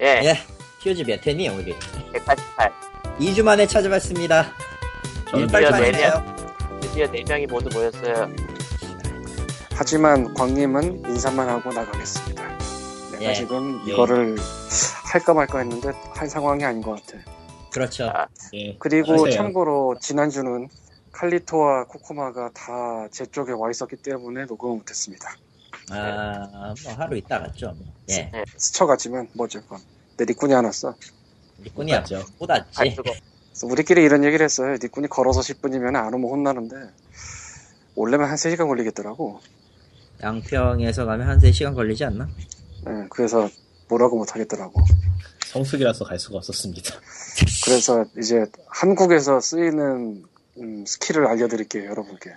예, 예, POG 몇 회니, 우리? 188. 2주 만에 찾아봤습니다. 저는 드디어 빠지네요. 드디어 4명이 모두 모였어요. 하지만 광님은 인사만 하고 나가겠습니다. 내가 예. 지금 예. 이거를 할까 말까 했는데 할 상황이 아닌 것 같아. 그렇죠. 아, 예. 그리고 하세요. 참고로 지난주는 칼리토와 코코마가 다 제 쪽에 와 있었기 때문에 녹음을 못했습니다. 아, 뭐 하루 있다 갔죠. 뭐. 예, 스쳐갔지만 뭐죠 그건. 내 니꾼이 안 왔어. 니꾼이. 갈 꽂았지. 우리끼리 이런 얘기를 했어요. 니꾼이 걸어서 10분이면 안 오면 혼나는데 올려면 한 3시간 걸리겠더라고. 양평에서 가면 한 3시간 걸리지 않나? 예, 그래서 뭐라고 못 하겠더라고. 성수기라서 갈 수가 없었습니다. 그래서 이제 한국에서 쓰이는 음, 스킬을 알려드릴게요, 여러분께.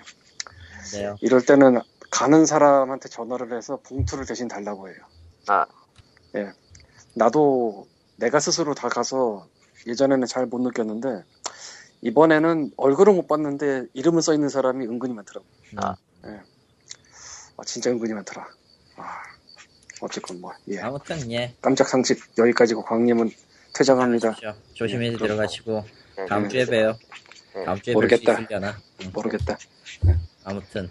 네요. 이럴 때는 가는 사람한테 전화를 해서 봉투를 대신 달라고 해요. 아, 나도 내가 스스로 다 가서 예전에는 잘 못 느꼈는데 이번에는 얼굴은 못 봤는데 이름은 써 있는 사람이 은근히 많더라고. 아. 아, 진짜 은근히 많더라. 아, 어쨌건 뭐 예. 아무튼, 예. 깜짝 상식 여기까지고 광님은 퇴장합니다. 그렇죠. 조심해서 그럼. 들어가시고, 네, 다음 네. 주에 봬요. 네. 다음 주에 모르겠다. 모르겠다. 아무튼.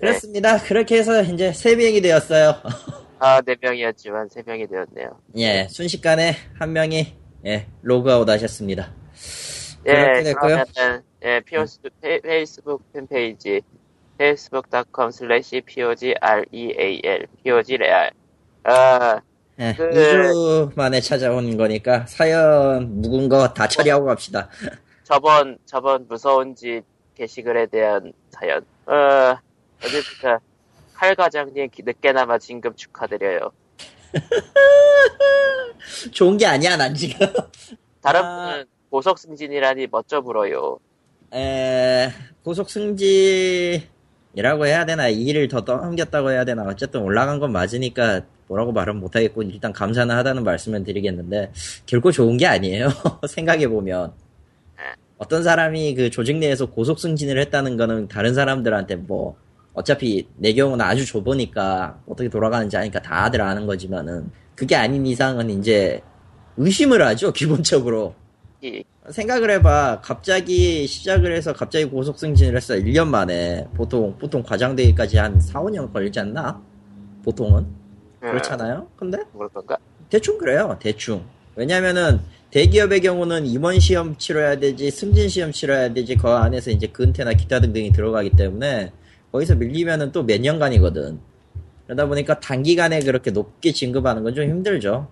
네. 그렇습니다. 그렇게 해서 이제 3명이 되었어요. 아, 4명이었지만 3명이 되었네요. 예, 순식간에 한 명이, 예, 로그아웃 하셨습니다. 예, 됐고요. 그러면은, 예, 피오스, 페, 페이스북 팬페이지, facebook.com slash pogreal, pogreal. 아, 예, 그- 2주 만에 찾아온 거니까 사연 묵은 거 다 처리하고 갑시다. 저번, 저번 무서운 짓 게시글에 대한 사연. 어, 어디부터, 칼 과장님 기- 늦게나마 진급 축하드려요. 좋은 게 아니야, 난 지금. 다른 아. 분은 보석 승진이라니 멋져 불어요. 에, 고속 승진이라고 해야 되나, 이 일을 더 넘겼다고 해야 되나, 어쨌든 올라간 건 맞으니까 뭐라고 말은 못하겠고, 일단 감사는 하다는 말씀을 드리겠는데, 결코 좋은 게 아니에요. 생각해 보면. 어떤 사람이 그 조직 내에서 고속 승진을 했다는 거는 다른 사람들한테 뭐, 어차피 내 경우는 아주 좁으니까 어떻게 돌아가는지 아니까 다들 아는 거지만은, 그게 아닌 이상은 이제 의심을 하죠, 기본적으로. 이, 생각을 해봐. 갑자기 시작을 해서 갑자기 고속 승진을 했어. 1년 만에. 보통, 보통 과장되기까지 한 4, 5년 걸리지 않나? 보통은? 그렇잖아요? 근데? 뭘 건가? 대충 그래요. 대충. 왜냐면은, 대기업의 경우는 임원 시험 치러야 되지, 승진 시험 치러야 되지, 그 안에서 이제 근태나 기타 등등이 들어가기 때문에, 거기서 밀리면은 또 몇 년간이거든. 그러다 보니까 단기간에 그렇게 높게 진급하는 건 좀 힘들죠.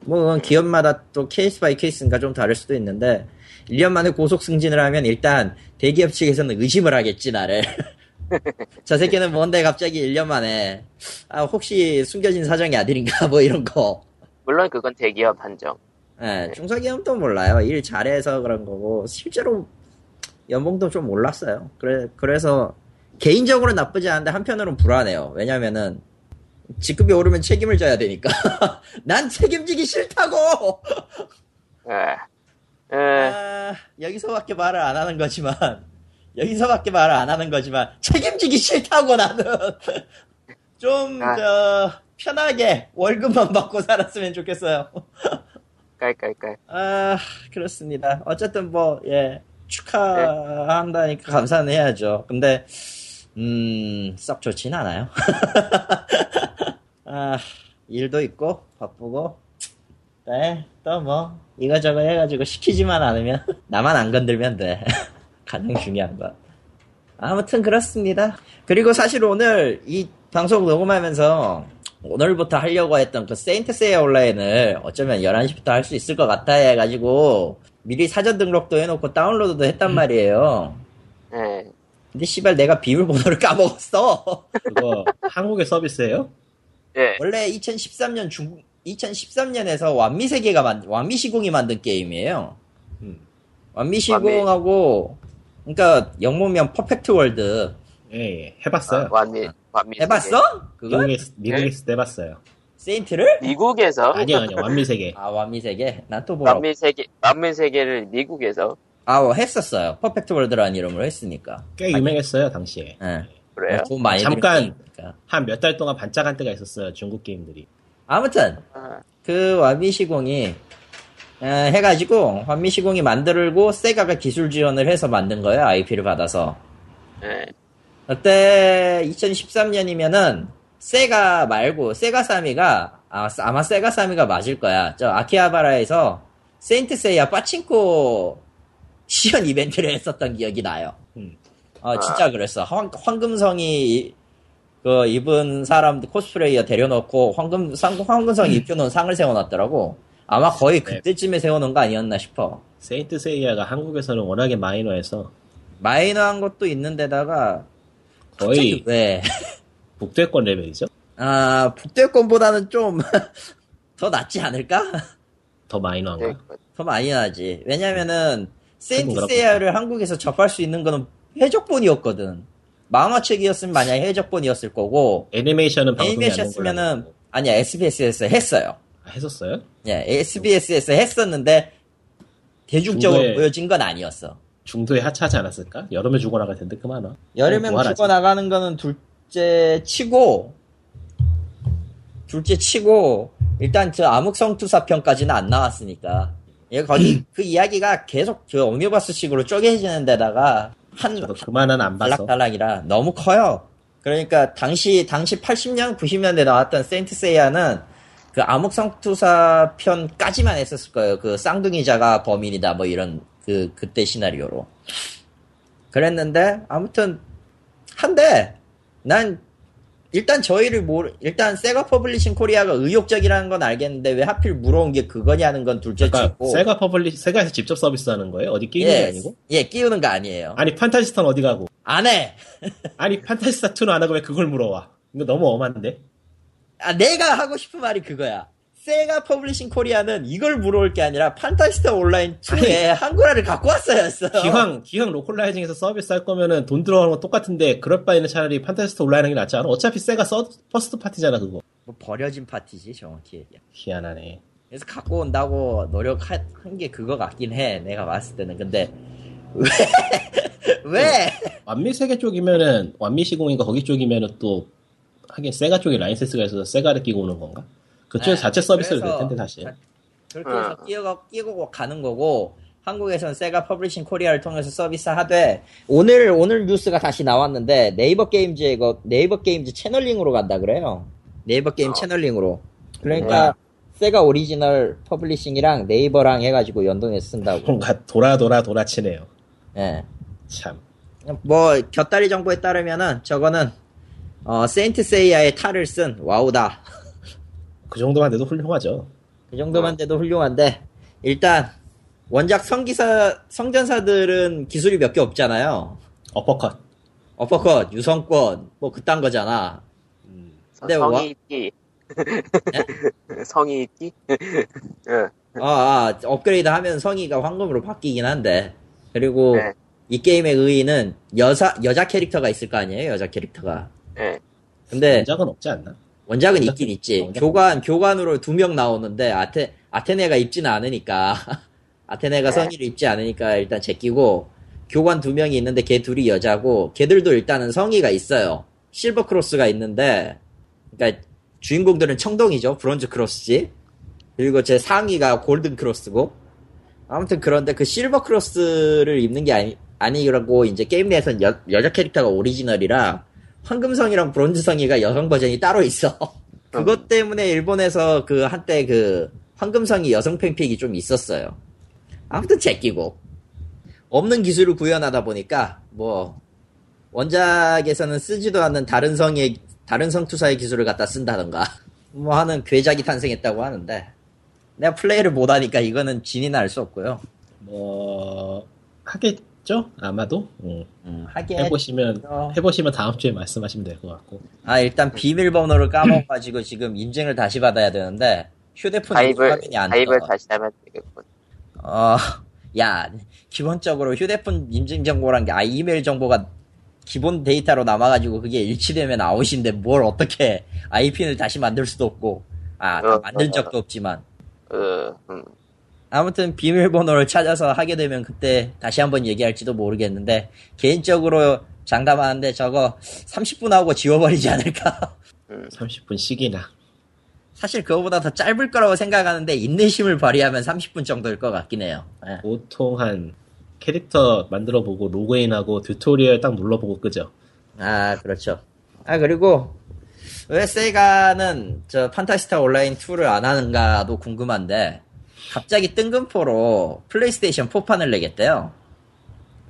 뭐, 그건 기업마다 또 case by case인가 좀 다를 수도 있는데, 1년 만에 고속 승진을 하면 일단 대기업 측에서는 의심을 하겠지, 나를. 저 새끼는 뭔데 갑자기 1년 만에, 아, 혹시 숨겨진 사정이 아들인가, 뭐 이런 거. 물론 그건 대기업 한정. 예, 중소기업도 몰라요. 일 잘해서 그런 거고, 실제로 연봉도 좀 올랐어요. 그래, 그래서, 개인적으로 나쁘지 않은데 한편으로는 불안해요. 왜냐면은, 직급이 오르면 책임을 져야 되니까. 난 책임지기 싫다고! 예. 예, 아, 여기서밖에 말을 안 하는 거지만, 여기서밖에 말을 안 하는 거지만, 책임지기 싫다고 나는! 좀, 아. 저, 편하게 월급만 받고 살았으면 좋겠어요. 깔깔깔. 아, 그렇습니다. 어쨌든 뭐, 예, 축하한다니까 감사는 해야죠. 근데, 음, 썩 좋진 않아요. 아, 일도 있고, 바쁘고, 네, 또 뭐, 이거저거 해가지고 시키지만 않으면, 나만 안 건들면 돼. 가장 중요한 건. 아무튼 그렇습니다. 그리고 사실 오늘 이 방송 녹음하면서 오늘부터 하려고 했던 그 세인트 세이어 온라인을 어쩌면 11시부터 할 수 있을 것 같아 해가지고 미리 사전 등록도 해놓고 다운로드도 했단 말이에요. 예. 근데 씨발 내가 비밀번호를 까먹었어. 그거 한국의 서비스예요? 예. 원래 2013년 중 2013년에서 완미 세계가 만 완미 시공이 만든 게임이에요. 음. 완미 시공하고 그러니까 영문명 퍼펙트 월드 예, 예. 해봤어요. 아, 완미, 완미. 해봤어? 그거 미국에서, 미국에서 해봤어요. 세인트를? 미국에서? 아니요, 아니요. 완미 세계. 아 완미 세계? 난 또 뭐라고? 완미 세계, 완미 세계를 미국에서. 아 어, 했었어요. 퍼펙트 월드라는 이름으로 했으니까. 꽤 유명했어요, 당시에. 예. 그래요? 돈 많이 잠깐. 한 몇 달 동안 반짝한 때가 있었어요, 중국 게임들이. 아무튼 아, 그 완미시공이 에, 해가지고 완미시공이 만들고 세가가 기술 지원을 해서 만든 거예요 IP를 받아서 예. 그때 2013년이면은 세가 말고 세가 사미가 아, 아마 세가 사미가 맞을 거야 저 아키하바라에서 세인트 세이야 빠친코 시연 이벤트를 했었던 기억이 나요 음. 어, 진짜 그랬어. 황, 황금성이 그 입은 사람 코스플레이어 데려놓고 황금 상, 황금성의 입혀놓은 상을 세워놨더라고. 아마 거의 네. 그때쯤에 세워놓은 거 아니었나 싶어. 세인트 세이야가 한국에서는 워낙에 마이너해서 마이너한 것도 있는데다가 거의 왜? 북두권 레벨이죠. 아 북두권보다는 좀 더 낫지 않을까? 더 마이너한가? 네. 더 많이 나지. 왜냐면은 세인트 그렇구나. 세이야를 한국에서 접할 수 있는 거는 해적본이었거든. 만화책이었으면 만약에 해적본이었을 거고 애니메이션은 방송이 애니메이션 안된 걸로 했으면은 알고. 아니야 SBS에서 했어요. 아, 했었어요? 예, SBS에서 했었는데 대중적으로 중도에- 보여진 건 아니었어. 중도에 하차하지 않았을까? 여름에 죽어나갈 텐데 그만아. 여름에 뭐 하라지? 죽어 나가는 거는 둘째 치고 둘째 치고 일단 저 암흑성투사 편까지는 안 나왔으니까 예, 거기 그 이야기가 계속 그 옴니버스식으로 쪼개지는 데다가 한 그만은 안 봐서. 달락달락이라 너무 커요. 그러니까 당시 당시 80년 90년대 나왔던 세인트 세이야는 그 암흑성투사 편까지만 했었을 거예요. 그 쌍둥이자가 범인이다 뭐 이런 그 그때 시나리오로. 그랬는데 아무튼 한데 난 일단 저희를 모르 일단 세가 퍼블리싱 코리아가 의욕적이라는 건 알겠는데 왜 하필 물어온 게 그거냐는 건 둘째 그러니까 치고 세가 퍼블리 세가에서 직접 서비스 하는 거예요? 어디 끼는 게 예, 아니고? 예 끼우는 거 아니에요. 아니 판타지스타는 어디 가고? 안 해. 아니 판타지스타 2는 안 하고 왜 그걸 물어와? 이거 너무 엄한데? 아, 내가 하고 싶은 말이 그거야. 세가 퍼블리싱 코리아는 이걸 물어올 게 아니라 판타지스타 온라인 2에 한글화를 갖고 왔어야 했어. 기왕 기왕 localizing해서 서비스 할 거면은 돈 들어가는 건 똑같은데 그럴 바에는 차라리 판타지스타 온라인 하는 게 낫지 않아? 어차피 세가 서, first party잖아 그거. 뭐 버려진 party지 정확히 얘기야. 희한하네. 그래서 갖고 온다고 노력한 게 그거 같긴 해. 내가 봤을 때는. 근데 왜? 왜? 완미 세계 쪽이면은 완미 시공인가 거기 쪽이면은 또 하긴 세가 쪽에 라이센스가 있어서 세가를 끼고 오는 건가? 그쪽에 네, 자체 서비스를 낼 텐데 사실. 자- 그렇게 해서 끼고, 끼고 가는 거고 한국에선 세가 퍼블리싱 코리아를 통해서 서비스 하되 오늘 오늘 뉴스가 다시 나왔는데 네이버 게임즈 이거 네이버 게임즈 channeling으로 간다 그래요. 네이버 게임 channeling으로. 그러니까 세가 오리지널 publishing이랑 네이버랑 해가지고 연동해서 쓴다고. 뭔가 돌아 돌아 돌아치네요. 예. 참. 뭐 곁다리 정보에 따르면은 저거는 어 세인트 세이야의 탈을 쓴 와우다. 그 정도만 돼도 훌륭하죠. 그 정도만 돼도 훌륭한데 일단 원작 성기사 성전사들은 기술이 몇 개 없잖아요. 어퍼컷. 어퍼컷, 유성권 뭐 그딴 거잖아. 근데 와- 성이 있기. 성이 있기? 응. 아, 아, 업그레이드 하면 성의가 황금으로 바뀌긴 한데 그리고 네. 이 게임의 의의는 여사 여자 캐릭터가 있을 거 아니에요 여자 캐릭터가. 예. 근데 원작은 없지 않나? 원작은 원작- 있긴 있지. 원작- 교관, 교관으로 두 명 나오는데, 아테, 아테네가 입지는 않으니까, 아테네가 네. 성의를 입지 않으니까 일단 제끼고, 교관 두 명이 있는데 걔 둘이 여자고, 걔들도 일단은 성의가 있어요. silver cloth가 있는데, 그러니까 주인공들은 청동이죠. bronze cloth지. 그리고 최상위가 golden cloth고. 아무튼 그런데 그 silver cloth를 입는 게 아니, 아니라고 이제 게임 내에서는 여, 여자 캐릭터가 오리지널이라 황금성의랑 bronze성의가 여성 버전이 따로 있어. 그것 때문에 일본에서 그 한때 그 황금성의 여성 fanfic이 좀 있었어요. 아무튼 제끼고 없는 기술을 구현하다 보니까 뭐 원작에서는 쓰지도 않는 다른 성의 다른 성투사의 기술을 갖다 쓴다던가 뭐 하는 괴작이 탄생했다고 하는데 내가 플레이를 못하니까 이거는 진이나 알 수 없고요. 뭐 하 겠죠? 아마도. 음. 음, 하긴 해보시면 했죠. 해보시면 다음 주에 말씀하시면 될 것 같고. 아 일단 비밀번호를 까먹어가지고 지금 인증을 다시 받아야 되는데 휴대폰 가입을, 가입을 떠. 다시 하면 되겠군. 어, 야, 기본적으로 휴대폰 인증 정보란 게, 아, 이메일 정보가 기본 데이터로 남아가지고 그게 일치되면 아웃인데 뭘 어떻게 IP를 다시 만들 수도 없고, 아, 다 어, 만든 어, 적도 없지만. 어, 음. 아무튼 비밀번호를 찾아서 하게 되면 그때 다시 한번 얘기할지도 모르겠는데, 개인적으로 장담하는데 저거 30분 하고 지워버리지 않을까. 30분 씩이나. 사실 그거보다 더 짧을 거라고 생각하는데 인내심을 발휘하면 30분 정도일 것 같긴 해요. 예. 보통 한 캐릭터 만들어보고 로그인하고 tutorial 딱 눌러보고 끄죠. 아, 그렇죠. 아, 그리고 왜 세가는 저 판타시스타 온라인 2를 안 하는가도 궁금한데 갑자기 뜬금포로 플레이스테이션 4판을 내겠대요.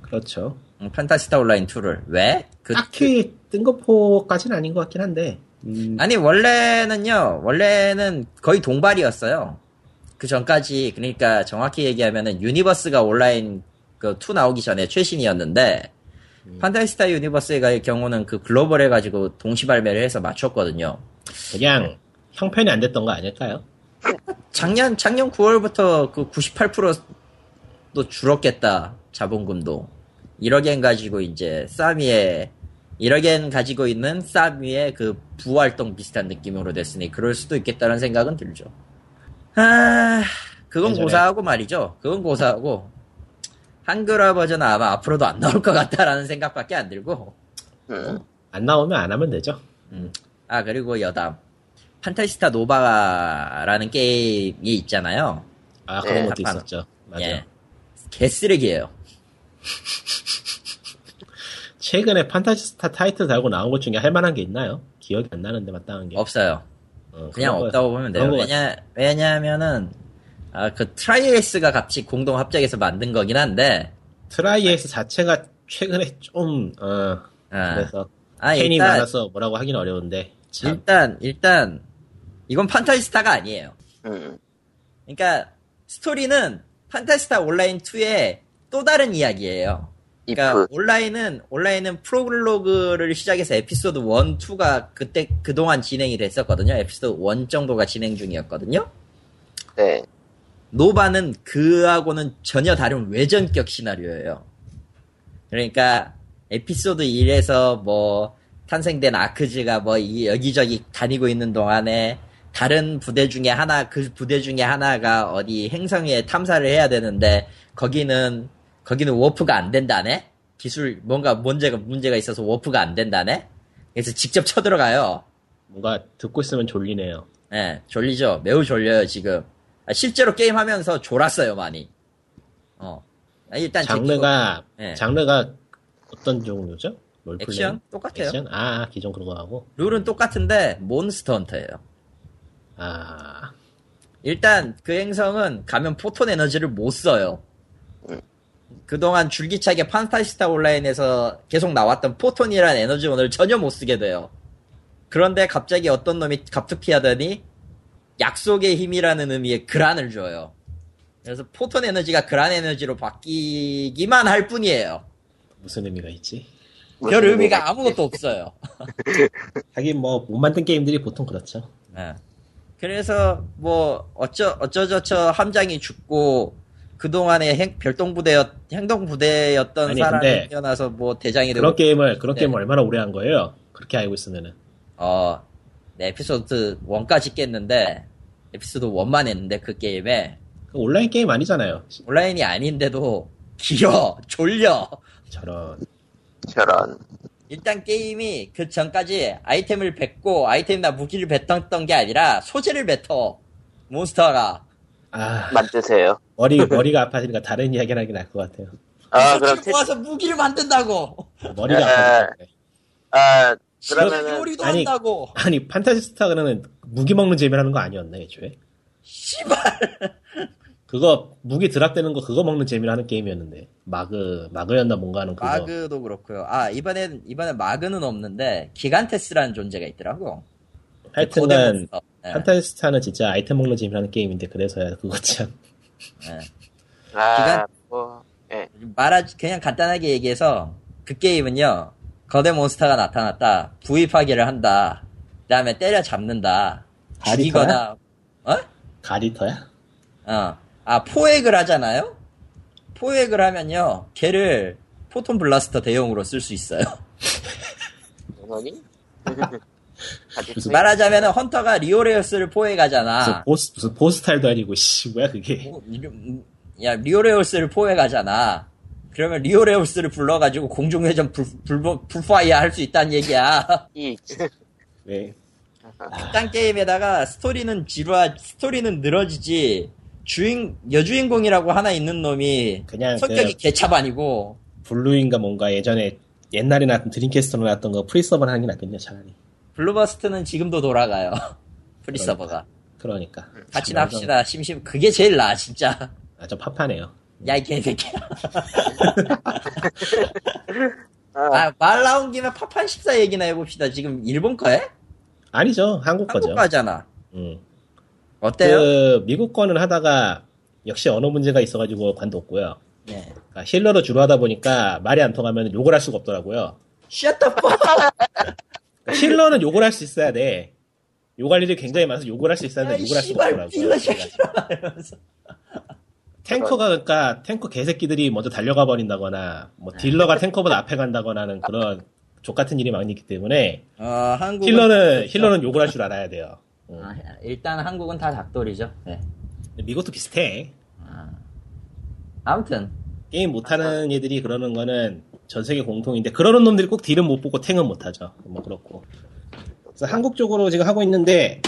그렇죠. 음, 판타시스타 온라인 2를. 왜? 그, 딱히 뜬금포까지는 아닌 것 같긴 한데. 음, 아니, 원래는요, 원래는 거의 동발이었어요. 그 전까지, 그러니까 정확히 얘기하면은 유니버스가 온라인 그 2 나오기 전에 최신이었는데, 판타시스타 유니버스의 경우는 그 글로벌 해가지고 동시 발매를 해서 맞췄거든요. 그냥 형편이 안 됐던 거 아닐까요? 작년, 작년 9월부터 그 98%도 줄었겠다, 자본금도. 1억엔 가지고 이제, 싸미의, 1억엔 가지고 있는 싸미의 그 부활동 비슷한 느낌으로 됐으니, 그럴 수도 있겠다는 생각은 들죠. 아, 그건 예전에- 고사하고 말이죠. 그건 고사하고, 한글화 버전은 아마 앞으로도 안 나올 것 같다라는 생각밖에 안 들고, 음. 안 나오면 안 하면 되죠. 아, 그리고 여담. 판타스타 노바라는 게임이 있잖아요. 아 그런 네, 것도 한판. 있었죠. 맞아요. 예. 개쓰레기예요. 최근에 판타지스타 타이틀 달고 나온 것 중에 할 만한 게 있나요? 기억이 안 나는데 마땅한 게. 없어요. 어, 그냥 없다고 보면 돼요. 왜냐, 왜냐하면은, 아, 그 트라이에이스가 같이 공동 합작해서 만든 거긴 한데, 트라이에이스 자체가 최근에 좀 어, 아, 그래서 아, 팬이 일단, 많아서 뭐라고 하긴 어려운데 참 일단, 일단, 이건 판타지스타가 아니에요. 음. 그러니까, 스토리는 판타지스타 온라인 2의 또 다른 이야기예요. 그러니까. 온라인은 온라인은 프롤로그를 시작해서 에피소드 1, 2가 그때 그동안 진행이 됐었거든요. 에피소드 1 정도가 진행 중이었거든요. 네. 노바는 그하고는 전혀 다른 외전격 시나리오예요. 그러니까 에피소드 1에서 뭐 탄생된 아크즈가 뭐 이- 여기저기 다니고 있는 동안에 다른 부대 중에 하나 그 부대 중에 하나가 어디 행성에 탐사를 해야 되는데 거기는 거기는 워프가 안 된다네. 기술 뭔가 문제가 문제가 있어서 워프가 안 된다네. 그래서 직접 쳐들어가요. 뭔가 듣고 있으면 졸리네요. 예, 졸리죠. 매우 졸려요, 지금. 아, 실제로 게임하면서 졸았어요, 많이. 어. 아, 일단 제 장르가 네. 장르가 어떤 종류죠? 액션 똑같아요. 액션? 아 기존 그런 거 하고 룰은 똑같은데 몬스터 헌터예요. 아 일단 그 행성은 가면 photon 에너지를 못 써요. 음. 그동안 줄기차게 판타시스타 온라인에서 계속 나왔던 photon이라는 에너지원을 전혀 못 쓰게 돼요. 그런데 갑자기 어떤 놈이 갑툭튀 하더니 약속의 힘이라는 의미의 그란을 줘요. 그래서 포톤 에너지가 그란 에너지로 바뀌기만 할 뿐이에요. 무슨 의미가 있지? 별 의미가 아무것도 없어요. 하긴 뭐 못 만든 게임들이 보통 그렇죠. 네. 그래서 뭐 어쩌 어쩌저쩌 함장이 죽고 그 동안에 별동 부대였 행동 부대였던 아니, 사람이 태어나서 뭐 대장이 되고 그런 게임을 그런 네. 게임 을 얼마나 오래 한 거예요? 그렇게 알고 있으면은 어 네, 에피소드 1까지 깼는데 에피소드 1만 했는데 그 게임에 그 온라인 게임 아니잖아요. 온라인이 아닌데도 길어 졸려 저런 저런. 일단 게임이 그 전까지 아이템을 뱉고 아이템이나 무기를 뱉었던 게 아니라 소재를 뱉어 몬스터가 아 만드세요. 머리 머리가 아파지니까 다른 이야기를 하긴 할것 같아요. 아, 그럼 태, 모아서 무기를 만든다고 머리가 에, 아파지니까 그래. 아, 그러면은, 요리도 아니, 한다고 아니 판타지 스타는 무기 먹는 재미라는 거 아니었나 애초에? 씨발 그거 무기 드랍되는 거 그거 먹는 재미라는 게임이었는데 마그 마그였나 뭔가 하는 그거 마그도 그렇고요 아 이번엔 이번엔 마그는 없는데 기간테스라는 존재가 있더라고 하여튼간 몬스터. 예, 판타지스타는 진짜 아이템 먹는 재미라는 게임인데 그래서야 그거 참 예. 아, 기간- 뭐, 예. 말하 그냥 간단하게 얘기해서 그 게임은요 거대 몬스터가 나타났다 부위 파괴를 한다 그다음에 때려 잡는다 죽이거나 어? 가리터야? 어. 아, 포획을 하잖아요? 포획을 하면요, 걔를 photon blaster 대용으로 쓸 수 있어요. 무슨 말하자면 hunter가 리오레우스를 무슨 포획하잖아. 보스 무슨 보스타일도 아니고 씨 뭐야 그게 뭐, 음, 야, 리오레우스를 포획하잖아. 그러면 리오레우스를 불러가지고 공중회전 불, 불, 불fire 할 수 있다는 얘기야. 이, 왜 극장 게임에다가 스토리는 지루하, 스토리는 늘어지지, 주인, 여주인공이라고 하나 있는 놈이 그냥 성격이 그 개차반이고, 블루인가 뭔가 예전에 옛날에 나왔던 드림캐스트로 나왔던 거 free server 하는 게 낫겠네요 차라리. 블루버스트는 지금도 돌아가요. free server가. 그러니까. 같이 참, 납시다. 심심, 그게 제일 나아, 진짜. 아, 좀 팝하네요. 야, 이 개새끼야. 아, 아, 말 나온 김에 파판 14 얘기나 해봅시다. 지금 일본 거에? 아니죠 한국 거죠. 한국 거잖아. 음. 어때요? 그 미국 거는 하다가 역시 언어 문제가 있어가지고 관뒀고요. 네. 그러니까 힐러로 주로 하다 보니까 말이 안 통하면 욕을 할 수가 없더라고요. Shut the fuck 그러니까 힐러는 욕을 할 수 있어야 돼. 욕할 일이 굉장히 많아서 욕을 할 수 있어야 되는데 욕을 할 수가 없더라고요. 새끼들아. 이러면서. 탱커가 그러니까 탱커 개새끼들이 먼저 달려가 버린다거나 뭐 딜러가 탱커보다 앞에 간다거나는 그런 족 같은 일이 많이 있기 때문에 어, 한국은. 힐러는 힐러는 욕을 할 줄 알아야 돼요. 음. 아, 일단 한국은 다 닭돌이죠. 네. 미국도 비슷해. 아. 아무튼. 게임 못하는 애들이 그러는 거는 전 세계 공통인데 그러는 놈들이 꼭 딜은 못 보고 탱은 못하죠. 뭐 그렇고. 그래서 한국 쪽으로 지금 하고 있는데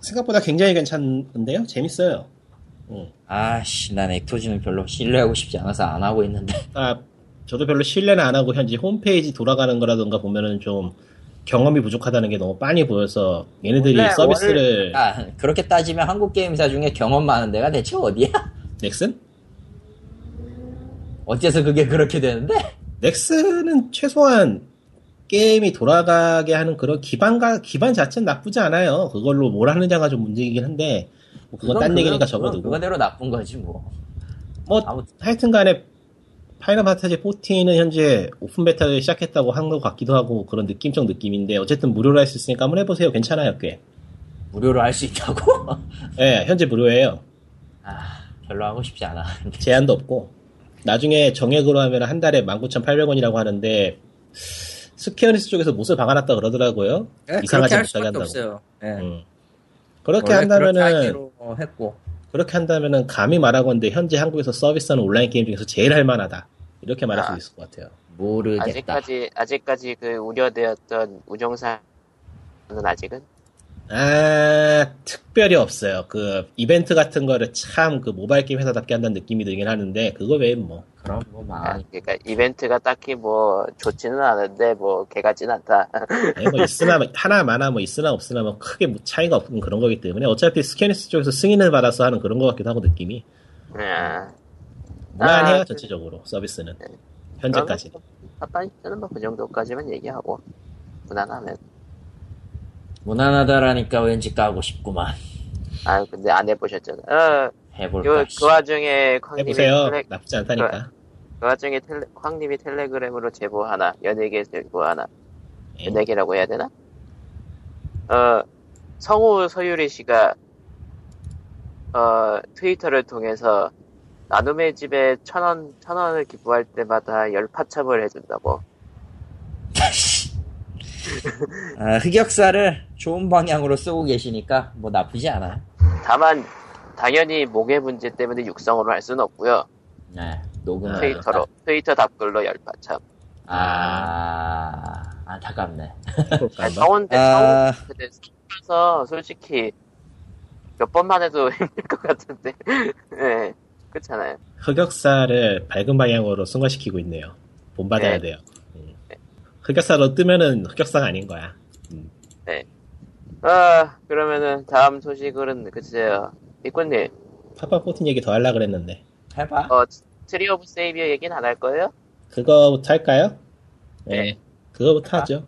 생각보다 굉장히 괜찮은데요. 재밌어요. 음. 아씨, 난 액토지는 별로 신뢰하고 싶지 않아서 안 하고 있는데. 아, 저도 별로 신뢰는 안 하고 현재 홈페이지 돌아가는 거라던가 보면은 좀 경험이 부족하다는 게 너무 빤히 보여서 얘네들이 원래- 서비스를 아, 그렇게 따지면 한국 게임사 중에 경험 많은 데가 대체 어디야? 넥슨? 어째서 그게 그렇게 되는데? 넥슨은 최소한 게임이 돌아가게 하는 그런 기반가 기반 자체는 나쁘지 않아요. 그걸로 뭘 하느냐가 좀 문제이긴 한데 뭐 그건 딴 얘기니까 접어두고 그거대로 나쁜 거지, 뭐. 뭐 아무튼. 하여튼간에 파이널 판타지 14는 현재 open beta를 시작했다고 한 것 같기도 하고 그런 느낌적 느낌인데 어쨌든 무료로 할 수 있으니까 한번 해보세요. 괜찮아요, 꽤. 무료로 할 수 있다고? 예, 현재 무료예요. 아, 별로 하고 싶지 않아. 제한도 없고 나중에 정액으로 하면 한 달에 19,800원이라고 하는데 스퀘어에닉스 쪽에서 못을 박아놨다 그러더라고요. 이상하지 못하게 한다고. 없어요. 예. 음. 그렇게 그렇게 한다면은 하기로 했고. 그렇게 한다면은 감히 말하건데 현재 한국에서 서비스하는 온라인 게임 중에서 제일 할 만하다. 이렇게 말할 수 아. 있을 것 같아요. 모르겠다. 아직까지 아직까지 그 우려되었던 운영사는 아직은 아, 특별히 없어요. 그 이벤트 같은 거를 참 그 모바일 게임 회사답게 한다는 느낌이 들긴 하는데 그거 외엔 뭐 그럼 뭐 아, 망하니. 그러니까 이벤트가 딱히 뭐 좋지는 않은데 뭐 개 같진 않다. 아니, 뭐 있으나 하나 마나 뭐 있으나 없으나 뭐 크게 뭐 차이가 없는 그런 거기 때문에 어차피 스퀘어에닉스 쪽에서 승인을 받아서 하는 그런 것 같기도 하고 느낌이 아, 무난해요 아, 전체적으로 서비스는 현재까지. 아빠는 뭐 그 정도까지만 얘기하고 무난하면. 무난하다라니까 왠지 까고 싶구만. 아 근데 안 해보셨잖아. 어, 해볼까. 요, 씨. 그 와중에 광님이 해보세요. 텔레, 나쁘지 않다니까. 그 와중에 텔레, 광님이 텔레그램으로 제보 하나, 연예계 제보 하나, 예. 연예계라고 해야 되나? 어, 성우 서유리 씨가 어, 트위터를 통해서 나눔의 집에 천 원, 천 원을 기부할 때마다 열 파첩을 해준다고. 아, 흑역사를 좋은 방향으로 쓰고 계시니까 뭐 나쁘지 않아요. 다만, 당연히 목의 문제 때문에 육성으로 할 수는 없고요. 네, 녹음을. 아, 트위터로, 트위터 답글로 열 파첩. 아, 안타깝네. 성운데, 아. 스키면서 솔직히 몇 번만 해도 힘들 것 같은데. 예, 그렇잖아요. 흑역사를 밝은 방향으로 승화시키고 있네요. 본받아야 네. 돼요. 음. 흑역사로 뜨면은 흑역사가 아닌 거야. 아, 그러면은 다음 소식은 글쎄요. 이꾼님, 파파 포틴 얘기 더 하려고 그랬는데. 해봐. 어, Tree of Savior 얘기는 안 할 거예요? 그거부터 할까요? 네. 네. 그거부터 하죠.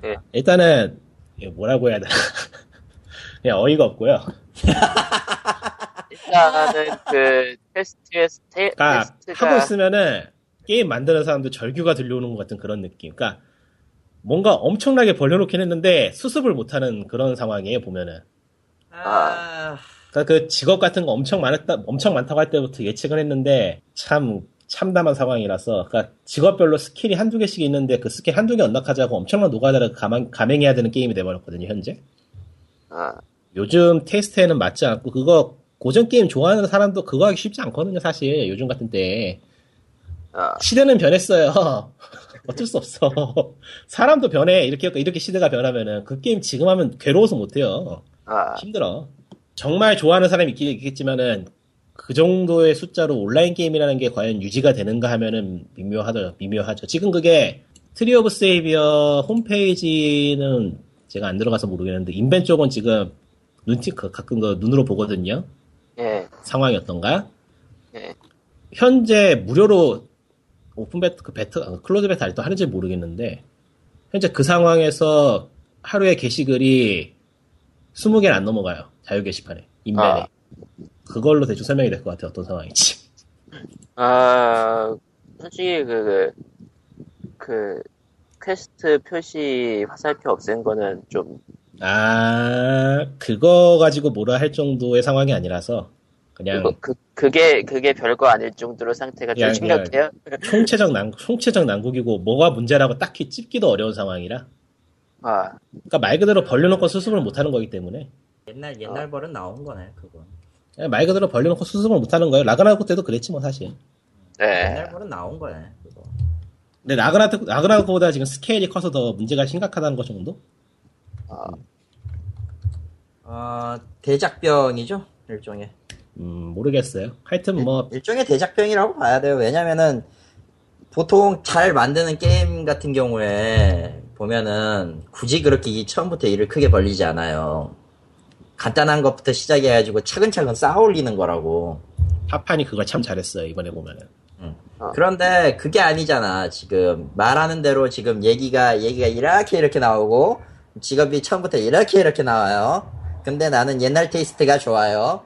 네. 일단은, 이거 뭐라고 해야 되나. 그냥 어이가 없고요. 일단은 그 테스트에 테, 그러니까 테스트가 하고 있으면은 게임 만드는 사람도 절규가 들려오는 것 같은 그런 느낌. 그러니까 뭔가 엄청나게 벌려놓긴 했는데 수습을 못하는 그런 상황이에요 보면은. 아, 그러니까 그 직업 같은 거 엄청 많았다, 엄청 많다고 할 때부터 예측을 했는데 참 참담한 상황이라서. 그러니까 직업별로 skill이 한두 개씩 있는데 그 스킬 한두 개 unlock하자고 엄청난 노가다를 감행, 감행해야 되는 게임이 돼버렸거든요 현재. 아, 요즘 테스트에는 맞지 않고 그거 고전 게임 좋아하는 사람도 그거 하기 쉽지 않거든요 사실 요즘 같은 때. 아, 시대는 변했어요. 어쩔 수 없어. 사람도 변해. 이렇게 이렇게 시대가 변하면은 그 게임 지금 하면 괴로워서 못 해요. 아, 힘들어. 정말 좋아하는 사람이 있긴 있겠지만은 그 정도의 숫자로 온라인 게임이라는 게 과연 유지가 되는가 하면은 미묘하죠. 미묘하죠. 지금 그게 Tree of Savior 홈페이지는 제가 안 들어가서 모르겠는데 인벤 쪽은 지금 눈팅 그 가끔 그 눈으로 보거든요. 예, 상황이었던가? 예. 현재 무료로 오픈 베타, 그 베타, 아, close 베타 아직도 하는지 모르겠는데, 현재 그 상황에서 하루에 게시글이 20개는 안 넘어가요. 자유 게시판에. 인벤에. 아. 그걸로 대충 설명이 될 것 같아요. 어떤 상황인지. 아, 솔직히 그, 그, 그, 퀘스트 표시 화살표 없앤 거는 좀, 아, 그거 가지고 뭐라 할 정도의 상황이 아니라서, 그냥 그거, 그, 그게, 그게 별거 아닐 정도로 상태가 좀 그냥, 심각해요. 총체적 난, 총체적 난국이고, 뭐가 문제라고 딱히 찝기도 어려운 상황이라. 아, 그러니까 말 그대로 벌려놓고 수습을 못하는 거기 때문에. 옛날 옛날 벌은 나온 거네 그건. 그냥 말 그대로 벌려놓고 수습을 못하는 거예요. 라그나로크 때도 그랬지 뭐 사실. 네. 옛날 벌은 나온 거네 그거. 근데 라그나 라그나로크보다 지금 스케일이 커서 더 문제가 심각하다는 것 정도? 아, 어 대작병이죠 일종의. 음 모르겠어요. 하여튼 뭐 일 종의 대작병이라고 봐야 돼요. 왜냐면은 보통 잘 만드는 게임 같은 경우에 보면은 굳이 그렇게 이 처음부터 일을 크게 벌리지 않아요. 간단한 것부터 시작해가지고 차근차근 쌓아 올리는 거라고. 파판이 그걸 참 잘했어요 이번에 보면은. 어. 그런데 그게 아니잖아. 지금 말하는 대로 지금 얘기가 얘기가 이렇게 이렇게 나오고 직업이 처음부터 이렇게 이렇게 나와요. 근데 나는 옛날 테이스트가 좋아요.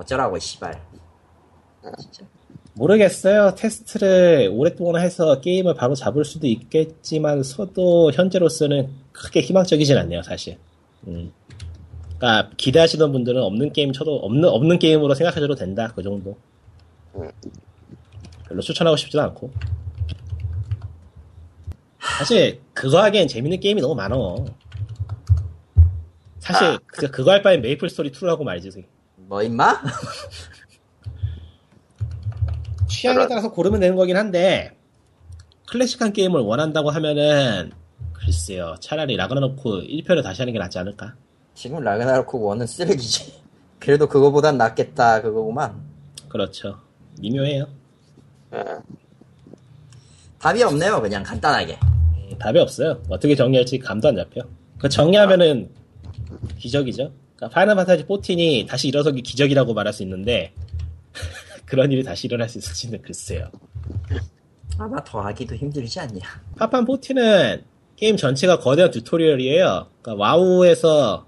어쩌라고 씨발. 진짜. 모르겠어요. 테스트를 오랫동안 해서 게임을 바로 잡을 수도 있겠지만 서도 현재로서는 크게 희망적이진 않네요, 사실. 음. 그러니까 기대하시던 분들은 없는 게임 쳐도 없는 없는 게임으로 생각하셔도 된다. 그 정도. 음. 별로 추천하고 싶지도 않고. 사실 그거 하기엔 재밌는 게임이 너무 많어. 사실 아. 그, 그거 할 바엔 MapleStory 2를 하고 말지. 뭐 임마? 취향에 따라서 고르면 되는 거긴 한데 클래식한 게임을 원한다고 하면은 글쎄요 차라리 라그나로크 1편을 다시 하는 게 낫지 않을까 지금 라그나로크 1은 쓰레기지. 그래도 그거보단 낫겠다 그거구만. 그렇죠 미묘해요 예. 답이 없네요. 그냥 간단하게. 음, 답이 없어요 어떻게 정리할지 감도 안 잡혀 그 정리하면은 기적이죠 그러니까 Final Fantasy 14이 다시 일어서기 기적이라고 말할 수 있는데 그런 일이 다시 일어날 수 있을지는 글쎄요 아마 더 하기도 힘들지 않냐. 파판 14는 게임 전체가 거대한 tutorial이에요. 그러니까 와우에서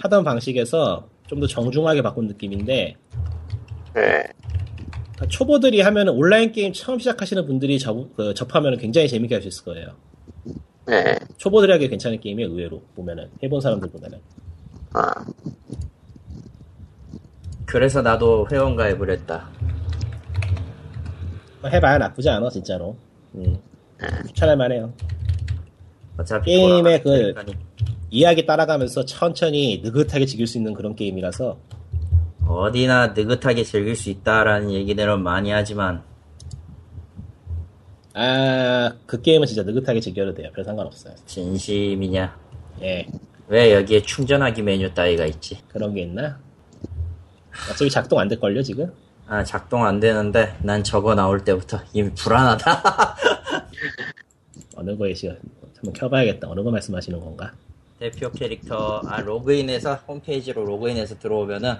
하던 방식에서 좀 더 정중하게 바꾼 느낌인데 예. 그러니까 초보들이 하면 온라인 게임 처음 시작하시는 분들이 접, 그, 접하면 굉장히 재밌게 할 수 있을 거예요. 예. 초보들이 하기 괜찮은 게임이에요, 의외로 보면은 해본 사람들보다는. 아, 그래서 나도 회원 가입을 했다. 해봐야 나쁘지 않아 진짜로. 음, 추천할 만해요. 어차피 게임의 그- 거니까니. 이야기 따라가면서 천천히 느긋하게 즐길 수 있는 그런 게임이라서 어디나 느긋하게 즐길 수 있다라는 얘기들은 많이 하지만 아 그 게임은 진짜 느긋하게 즐겨도 돼요. 별 상관없어요. 진심이냐? 예. 왜 여기에 충전하기 메뉴 따위가 있지? 그런 게 있나? 어차피 작동 안 될걸요, 지금? 아 작동 안 되는데 난 저거 나올 때부터 이미 불안하다. 어느 거에 시 한번 켜봐야겠다. 어느 거 말씀하시는 건가? 대표 캐릭터 아 로그인해서 홈페이지로 로그인해서 들어오면은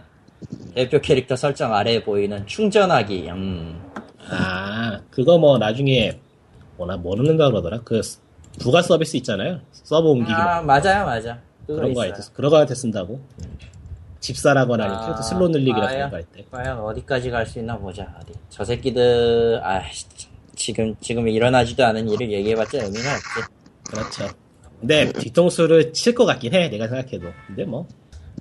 대표 캐릭터 설정 아래에 보이는 충전하기 음 아, 그거 뭐 나중에 뭐나 뭐 넣는다 그러더라? 그 부가 서비스 있잖아요. 서버 옮기기 뭐아 맞아요 맞아 그런 거 있어요. 그런 거할때 쓴다고. 집사라거나 아니면 아, 캐릭터 슬롯 늘리기나 과연? 그런 거할 때. 과연 어디까지 갈 수 있나 보자 어디 저 새끼들 아 지금 지금 일어나지도 않은 일을 얘기해봤자 의미가 없지 그렇죠. 근데 뒤통수를 칠 것 같긴 해. 내가 생각해도. 근데 뭐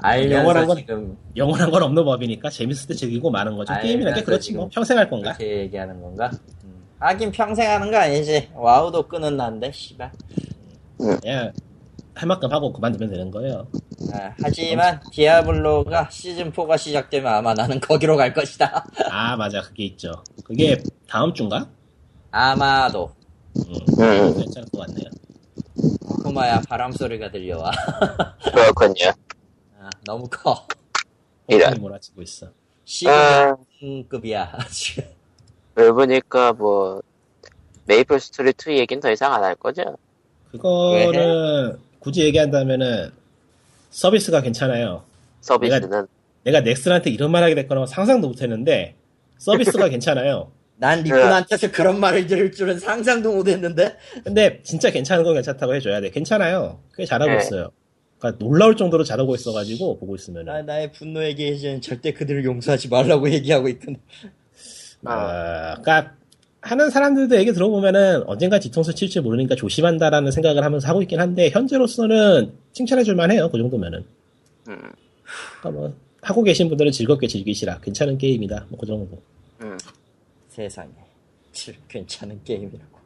영원한 건- 지금 영원한 건 없는 법이니까 재밌을 때 즐기고 마는 거죠. 게임이란 게 그렇지 뭐. 평생 할 건가? 그렇게 얘기하는 건가? 음. 하긴 평생 하는 거 아니지 와우도 끄는 난데 씨발 그냥 할 만큼 하고 그만두면 되는 거예요. 아, 하지만 디아블로가 시즌 4가 시작되면 아마 나는 거기로 갈 것이다 아 맞아 그게 있죠. 그게 다음 주인가? 아마도 음, 음, 괜찮을 것 같네요. 코마야 바람 소리가 들려와. 그렇군요. 아, 너무 커. 이런. 몰아치고 있어. 아, C급이야 지금. 그러고 보니까 뭐, 메이플 스토리 2 얘기는 더 이상 안 할 거죠? 그거는 굳이 얘기한다면은 서비스가 괜찮아요. 서비스는. 내가 넥슨한테 이런 말 하게 될 거라고 상상도 못 했는데 서비스가 괜찮아요. 난 리콘한테서 그런 말을 들을 줄은 상상도 못 했는데. 근데 진짜 괜찮은 건 괜찮다고 해줘야 돼. 괜찮아요. 꽤 잘하고 네. 있어요. 그러니까 놀라울 정도로 잘하고 있어가지고 보고 있으면 나, 나의 분노의 게이지는 절대 그들을 용서하지 말라고 얘기하고 있거든. 아, 그러니까 하는 사람들도 얘기 들어보면은 언젠가 뒤통수 칠지 모르니까 조심한다라는 생각을 하면서 하고 있긴 한데 현재로서는 칭찬해줄 만해요. 그 정도면은. 음, 그러니까 뭐 하고 계신 분들은 즐겁게 즐기시라. 괜찮은 게임이다. 뭐 그 정도. 음. 세상에. 칠, 괜찮은 게임이라고.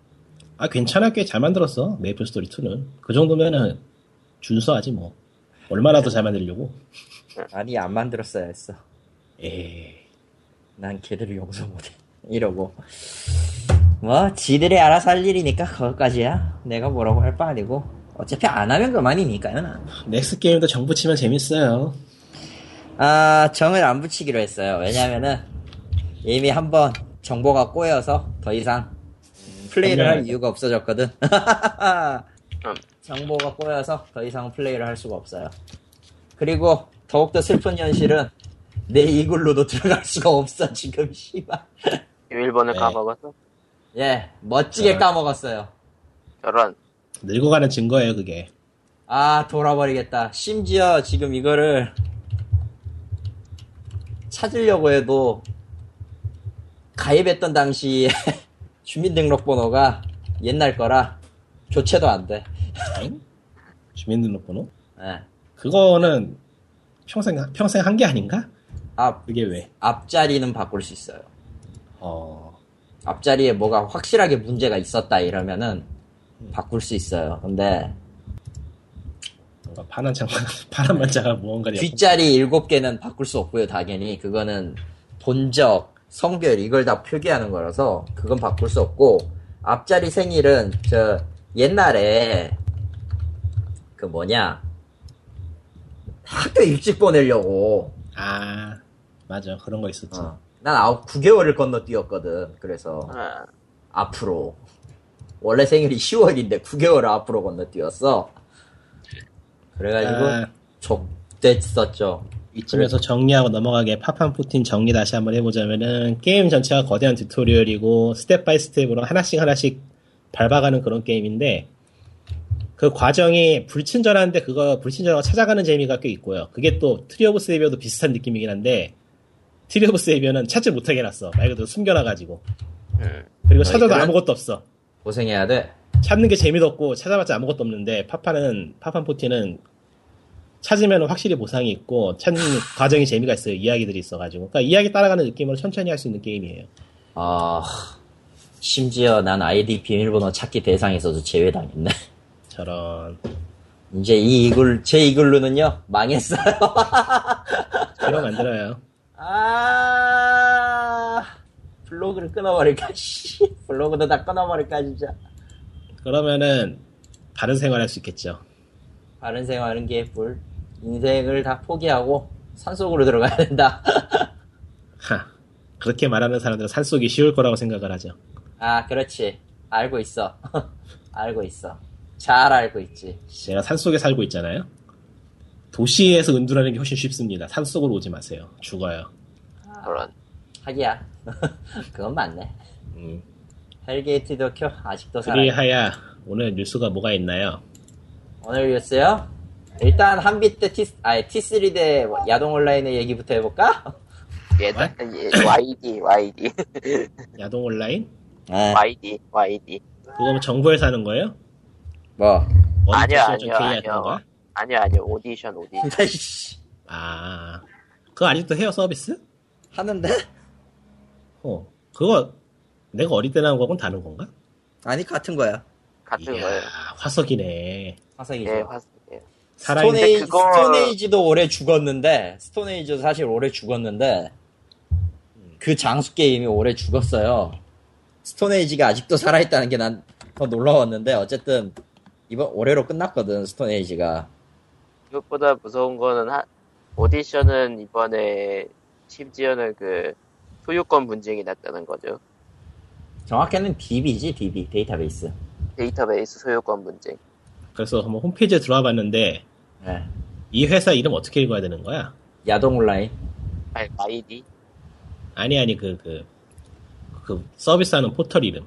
아 괜찮아 꽤 잘 만들었어. 메이플 스토리 2는. 그 정도면은 준수하지 뭐. 얼마나 더 잘 만들려고. 아니, 안 만들었어야 했어. 에이. 난 걔들을 용서 못해. 이러고. 뭐, 지들이 알아서 할 일이니까 거기까지야. 내가 뭐라고 할 바 아니고. 어차피 안 하면 그만이니까요, 난. 넥스 게임도 정부 치면 재밌어요. 아, 정을 안 붙이기로 했어요. 왜냐면은, 이미 한번 정보가 꼬여서 더 이상 플레이를 할. 이유가 없어졌거든. 음. 정보가 꼬여서 더 이상 플레이를 할 수가 없어요. 그리고 더욱더 슬픈 현실은 내 이글로도 들어갈 수가 없어, 지금, 씨발. 일본을 네. 까먹었어? 예, 멋지게 아. 까먹었어요. 저런. 늙어가는 증거예요 그게. 아, 돌아버리겠다. 심지어 지금 이거를 찾으려고 해도 가입했던 당시에 주민등록번호가 옛날 거라 교체도 안 돼. 엥? 주민등록번호? 예. 그거는 평생 평생 한 게 아닌가? 앞, 그게 왜? 앞자리는 바꿀 수 있어요. 어. 앞자리에 뭐가 확실하게 문제가 있었다 이러면은 바꿀 수 있어요. 근데 뭔가 파란 장만 파란 만자가 무언가를 뒷자리 7개는 바꿀 수 없고요, 당연히. 그거는 본적, 성별, 이걸 다 표기하는 거라서, 그건 바꿀 수 없고, 앞자리 생일은, 저, 옛날에, 그 뭐냐, 학교 일찍 보내려고, 아 맞아 그런 거 있었지. 어, 난 아홉, 9개월을 건너뛰었거든. 그래서, 아, 앞으로. 원래 생일이 10월인데 9개월을 앞으로 건너뛰었어. 그래가지고, 아, 좆됐었죠. 이쯤에서 정리하고 넘어가게 파판 fourteen 정리 다시 한번 해보자면은 게임 전체가 거대한 tutorial이고 step by step으로 하나씩 하나씩 밟아가는 그런 게임인데 그 과정이 불친절한데 그거 불친절하고 찾아가는 재미가 꽤 있고요. 그게 또 Tree of Savior도 비슷한 느낌이긴 한데 Tree of Savior는 찾지 못하게 해놨어. 말 그대로 숨겨놔가지고 음. 그리고 찾아도? 아무것도 없어. 고생해야 돼. 찾는 게 재미도 없고 찾아봤자 아무것도 없는데 파파는 파판 포티는 찾으면 확실히 보상이 있고 찾는 과정이 재미가 있어요. 이야기들이 있어가지고 그러니까 이야기 따라가는 느낌으로 천천히 할 수 있는 게임이에요. 아, 심지어 난 아이디 비밀번호 찾기 대상에서도 제외당했네. 저런 이제 이 이글, 제 이글루는요, 망했어요. 그런 만들어요. 아, 블로그를 끊어버릴까, 씨. 블로그도 다 끊어버릴까, 진짜. 그러면은 다른 생활할 수 있겠죠. 다른 생활은 개뿔. 인생을 다 포기하고 산속으로 들어가야 된다. 하 그렇게 말하는 사람들은 산속이 쉬울 거라고 생각을 하죠. 아, 그렇지. 알고 있어. 알고 있어. 잘 알고 있지. 제가 산속에 살고 있잖아요. 도시에서 은둔하는 게 훨씬 쉽습니다. 산 속으로 오지 마세요. 죽어요. 저런. 하기야. 그건 맞네. 음. Hellgate 도쿄 아직도 살아. 그리하야 오늘 뉴스가 뭐가 있나요? 오늘 뉴스요? 일단 한빛 대 T, 아니 T3 대 야동 온라인의 얘기부터 해볼까? 예, 예, YD, YD, 야동 온라인? 네. YD, YD. 그거 뭐 정부에서 하는 거예요? 뭐? 하는 아니요. 거야? 아니요, 아니요. 오디션, 오디션. 아이씨. 아, 그거 아직도 해요 서비스? 하는데? 어, 그거 내가 어릴 때 나온 거하고는 다른 건가? 아니 같은 거야. 같은 이야, 거예요. 화석이네. 화석이죠. 예, 화, 예. 살아있는 Stone Age, 그거- Stone Age도 오래 죽었는데 Stone Age도 사실 오래 죽었는데 그 장수 게임이 오래 죽었어요. Stone Age가 아직도 살아있다는 게 난 더 놀라웠는데 어쨌든 이번 올해로 끝났거든 스톤에이지가 이것보다 무서운 거는 하- 오디션은 이번에 심지어는 그 소유권 분쟁이 났다는 거죠. 정확히는 DB지 DB 데이터베이스 데이터베이스 소유권 분쟁. 그래서 한번 홈페이지에 들어와 봤는데 예. 이 회사 이름 어떻게 읽어야 되는 거야? 야동 온라인 아니, 아이디? 아니 아니 그그 그 서비스하는 포털 이름.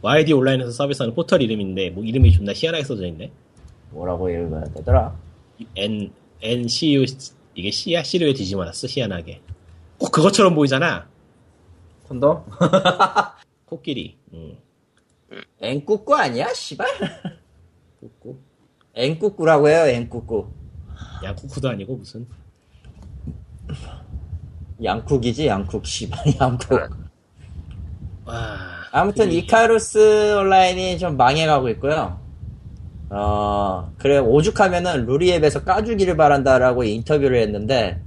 YD 온라인에서 서비스하는 포털 이름인데 뭐 이름이 존나 희한하게 써져 있네. 뭐라고 읽어야 되더라 N N C U 이게 C야 C를 왜 뒤집어놨어 희한하게. 꼭 그것처럼 보이잖아. 콘돔? 코끼리. 음. 앵꾸꾸 아니야 씨발 꾹꾹. 앵꾸꾸라고 해요 앵꾸꾸 양쿠쿠도 아니고 무슨. 양쿡이지 양쿡 씨발 양쿡. 와. 아무튼 이- 이카루스 온라인이 좀 망해가고 있고요. 어, 그래, 오죽하면은 루리앱에서 까주기를 바란다라고 인터뷰를 했는데,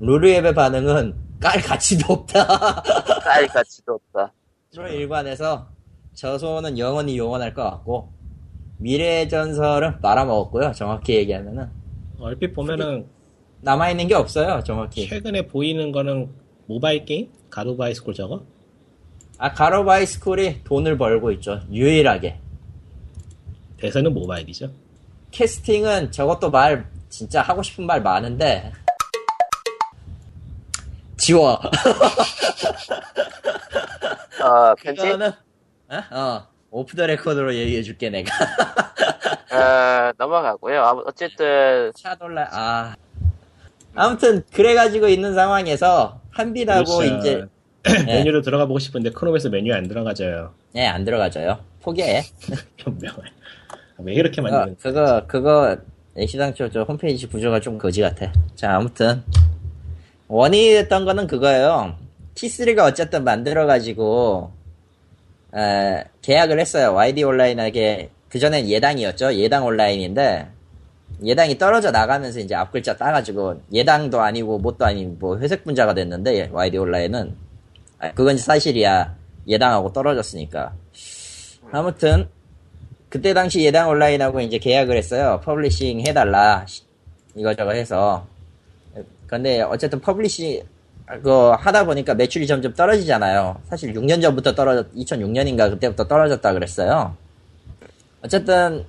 루리앱의 반응은 깔 가치도 없다. 깔 가치도 없다. 로 일관해서 저소는 영원히 영원할 것 같고, 미래의 전설은 말아먹었고요. 정확히 얘기하면은. 얼핏 보면은 남아있는 게 없어요. 정확히. 최근에 보이는 거는 모바일 게임? 가로바이스콜 저거? 아, 가로바이스쿨이 돈을 벌고 있죠. 유일하게. 대세는 모바일이죠. 캐스팅은 저것도 말 진짜 하고 싶은 말 많은데 지워 어, 편집? 그거는 어? 어 오프 더 레코드로 얘기해 줄게 내가 어, 넘어가고요. 어쨌든, 샤돌라 아 아무튼 그래가지고 있는 상황에서 한빛하고 그렇죠. 이제 메뉴로 들어가 보고 싶은데 크롬에서 메뉴에 안 들어가져요. 예안 들어가져요 포기해. 변명을. 왜 이렇게 그거 만드는 그거 그거 애시당초 저 홈페이지 구조가 좀 거지 같아. 자 아무튼. 원인이 됐던 거는 그거예요. T3가 어쨌든 만들어가지고 에, 계약을 했어요. YD 온라인에게. 그전엔 예당이었죠. 예당 온라인인데 예당이 떨어져 나가면서 이제 앞글자 따가지고 예당도 아니고 뭣도 아닌 뭐 회색 분자가 됐는데 YD 온라인은. 아, 그건 사실이야. 예당하고 떨어졌으니까 아무튼 그때 당시 예당 온라인하고 이제 계약을 했어요. publishing 해달라. 시- 이거저거 해서. 근데 어쨌든 publishing, 그, 하다 보니까 매출이 점점 떨어지잖아요. 사실 6년 전부터 떨어졌, 2006년인가 그때부터 떨어졌다 그랬어요. 어쨌든,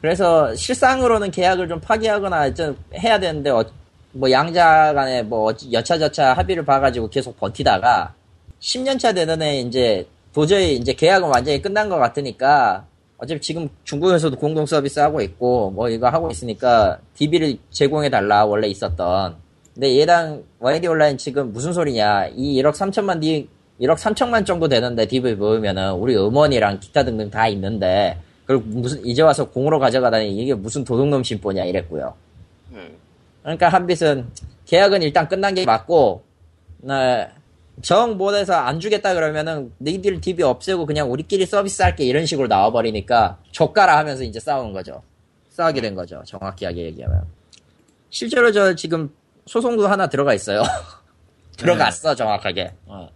그래서 실상으로는 계약을 좀 파기하거나 좀 해야 되는데, 어- 뭐 양자 간에 뭐 여차저차 합의를 봐가지고 계속 버티다가, 10년차 되는 애 이제 도저히 이제 계약은 완전히 끝난 것 같으니까 어차피 지금 중국에서도 공동 서비스 하고 있고 뭐 이거 하고 있으니까 DB를 제공해 달라 원래 있었던. 근데 얘당 YD 온라인 지금 무슨 소리냐. 이 1억 3천만 D 1억 3천만 정도 되는데 DB 모으면은 우리 음원이랑 기타 등등 다 있는데 그걸 무슨 이제 와서 공으로 가져가다니 이게 무슨 도둑놈 심보냐 이랬고요. 음, 그러니까 한빛은 계약은 일단 끝난 게 맞고 네, 정 못해서 안 주겠다 그러면은 너희들 DB 없애고 그냥 우리끼리 서비스 할게 이런 식으로 나와버리니까 족가라 하면서 이제 싸우는 거죠. 싸우게 된 거죠. 정확하게 얘기하면. 실제로 저 지금 소송도 하나 들어가 있어요. 들어갔어 정확하게. 어.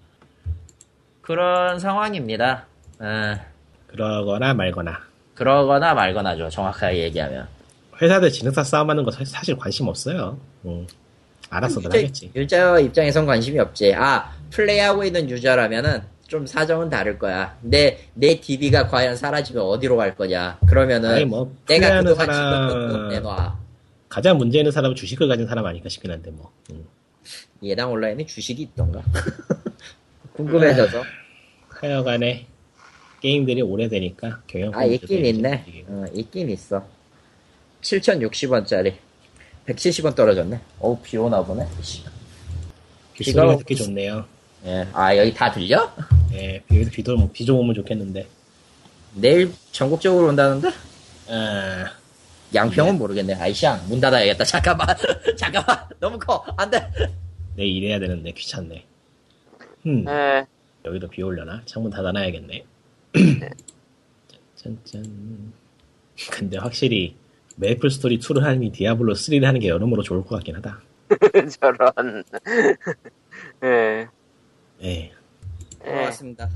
그런 상황입니다. 에, 그러거나 말거나. 그러거나 말거나죠. 정확하게 얘기하면. 회사들 지능사 싸움하는 거 사- 사실 관심 없어요. 음. 알았어들 하겠지. 유저 입장에선 관심이 없지. 아, 플레이하고 있는 유저라면은 좀 사정은 다를 거야. 내, 내 DB가 과연 사라지면 어디로 갈 거냐. 그러면은 아니 뭐 내가 그동안 사람 내놔. 가장 문제 있는 사람은 주식을 가진 사람 아닐까 싶긴 한데 뭐. 음. 예당 온라인에 주식이 있던가? 궁금해져서. 하여간에 게임들이 오래되니까 경영 아, 있긴 있네. 어, 있긴 있어. 7,060원짜리. 170원 떨어졌네. 어우, 비 오나 보네. 비가 듣기 좋네요. 예. 아, 여기 다 들려? 예, 여기서 비도 비좀 오면 좋겠는데. 내일 전국적으로 온다는데? 아, 양평은 모르겠네. 아이샹, 문 닫아야겠다. 잠깐만. 잠깐만. 너무 커. 안 돼. 내일 일해야 되는데 귀찮네. 음, 에, 여기도 비 올려나? 창문 닫아놔야겠네. 짠짠. 근데 확실히 메이플 스토리 2를 하니 디아블로 3를 하는 게 여러모로 좋을 것 같긴 하다. 저런. 예, 예. 돌아왔습니다.